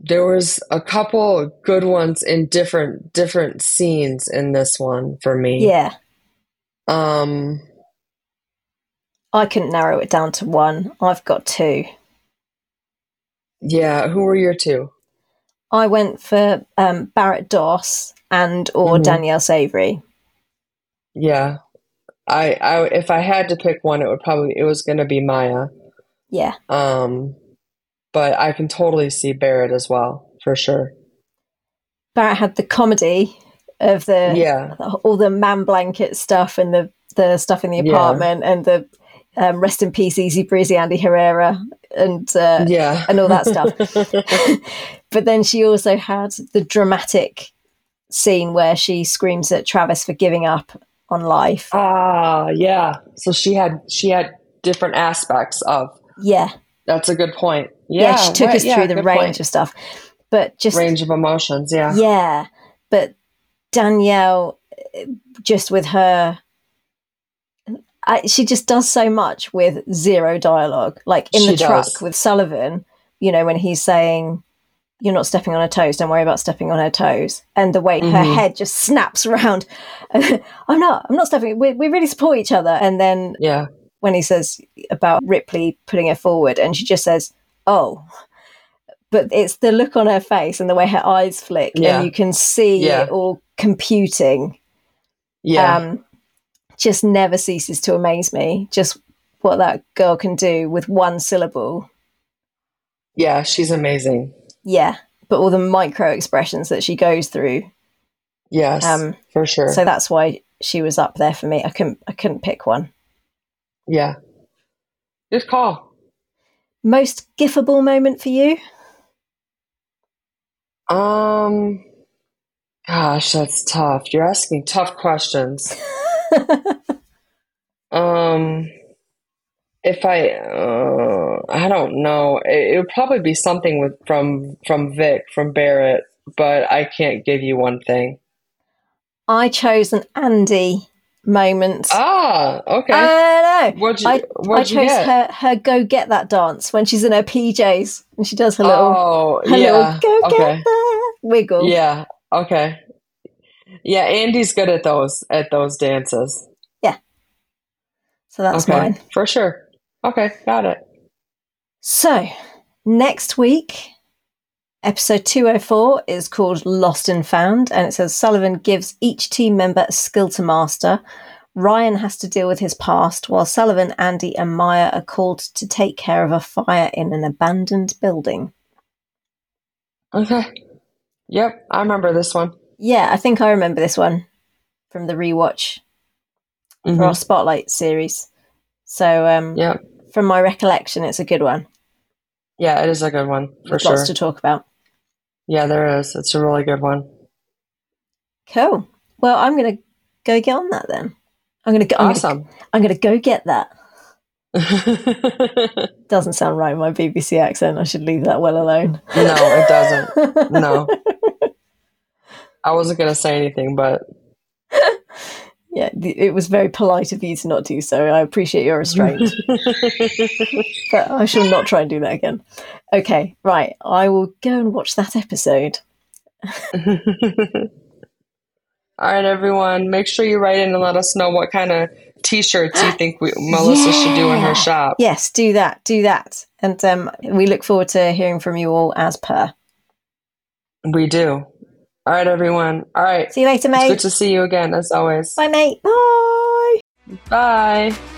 There was a couple good ones in different different scenes in this one for me. Yeah, Um, I couldn't narrow it down to one. I've got two. Yeah, who were your two? I went for um, Barrett Doss and or Mhm. Danielle Savre. Yeah. I I if I had to pick one, it would probably it was gonna be Maya. Yeah, Um, but I can totally see Barrett as well, for sure. Barrett had the comedy of the Yeah. all the man blanket stuff and the the stuff in the Yeah. apartment and the um, rest in peace, easy breezy Andy Herrera and uh, Yeah. and all that stuff. but then she also had the dramatic scene where she screams at Travis for giving up on life. Ah, yeah. So she had she had different aspects of. Yeah, That's a good point. yeah, Yeah, she took right, us yeah, through the range point. of stuff. But just range of emotions. Yeah. Yeah, but Danielle, uh, just with her, I, she just does so much with zero dialogue. Like in She the truck does. with Sullivan, you know, when he's saying, "You're not stepping on her toes. Don't worry about stepping on her toes," and the way her Mhm. head just snaps around. I'm not. I'm not stepping. We we really support each other. And then Yeah. when he says about Ripley putting it forward, and she just says, "Oh." But it's the look on her face and the way her eyes flick, Yeah. and you can see Yeah. it all computing. Yeah. Um, just never ceases to amaze me. Just what that girl can do with one syllable. yeah. She's amazing. Yeah, but all the micro expressions that she goes through. Yes. Um, for sure. So that's why she was up there for me. I couldn't. I couldn't pick one. yeah. Good call. Most gifable moment for you? Um. Gosh, that's tough. You're asking tough questions. Um, if I, uh, I don't know. It, it would probably be something with from from Vic from Barrett, but I can't give you one thing. I chose an Andy moment. Ah, okay. I know. what'd you I, I What'd chose her her go get that dance when she's in her PJs and she does her little oh, her yeah. little go okay. get that wiggle. Yeah. Okay. Yeah, Andy's good at those at those dances. Yeah. So that's okay, mine. for sure. Okay, got it. So next week, episode 204 is called Lost and Found, and it says Sullivan gives each team member a skill to master. Ryan has to deal with his past, while Sullivan, Andy, and Maya are called to take care of a fire in an abandoned building. Okay. Yep, I remember this one. Yeah, I think I remember this one from the rewatch for Mhm. our Spotlight series. So, um, Yep. from my recollection, it's a good one. Yeah, it is a good one for There's sure. lots to talk about. Yeah, there is. It's a really good one. Cool. Well, I'm going to go get on that then. I'm to go. I'm Gonna, Awesome. I'm going to go get that. Doesn't sound right in my BBC accent. I should leave that well alone. no, it doesn't. No. I wasn't going to say anything, but Yeah, it was very polite of you to not do so. I appreciate your restraint. but I shall not try and do that again. Okay, right. I will go and watch that episode. All right, everyone. Make sure you write in and let us know what kind of t-shirts you think we, Melissa yeah. should do in her shop. Yes, do that. Do that. And um, we look forward to hearing from you all as per. We do. All right, everyone. All right. See you later, mate. It's good to see you again, as always. Bye, mate. Bye. Bye.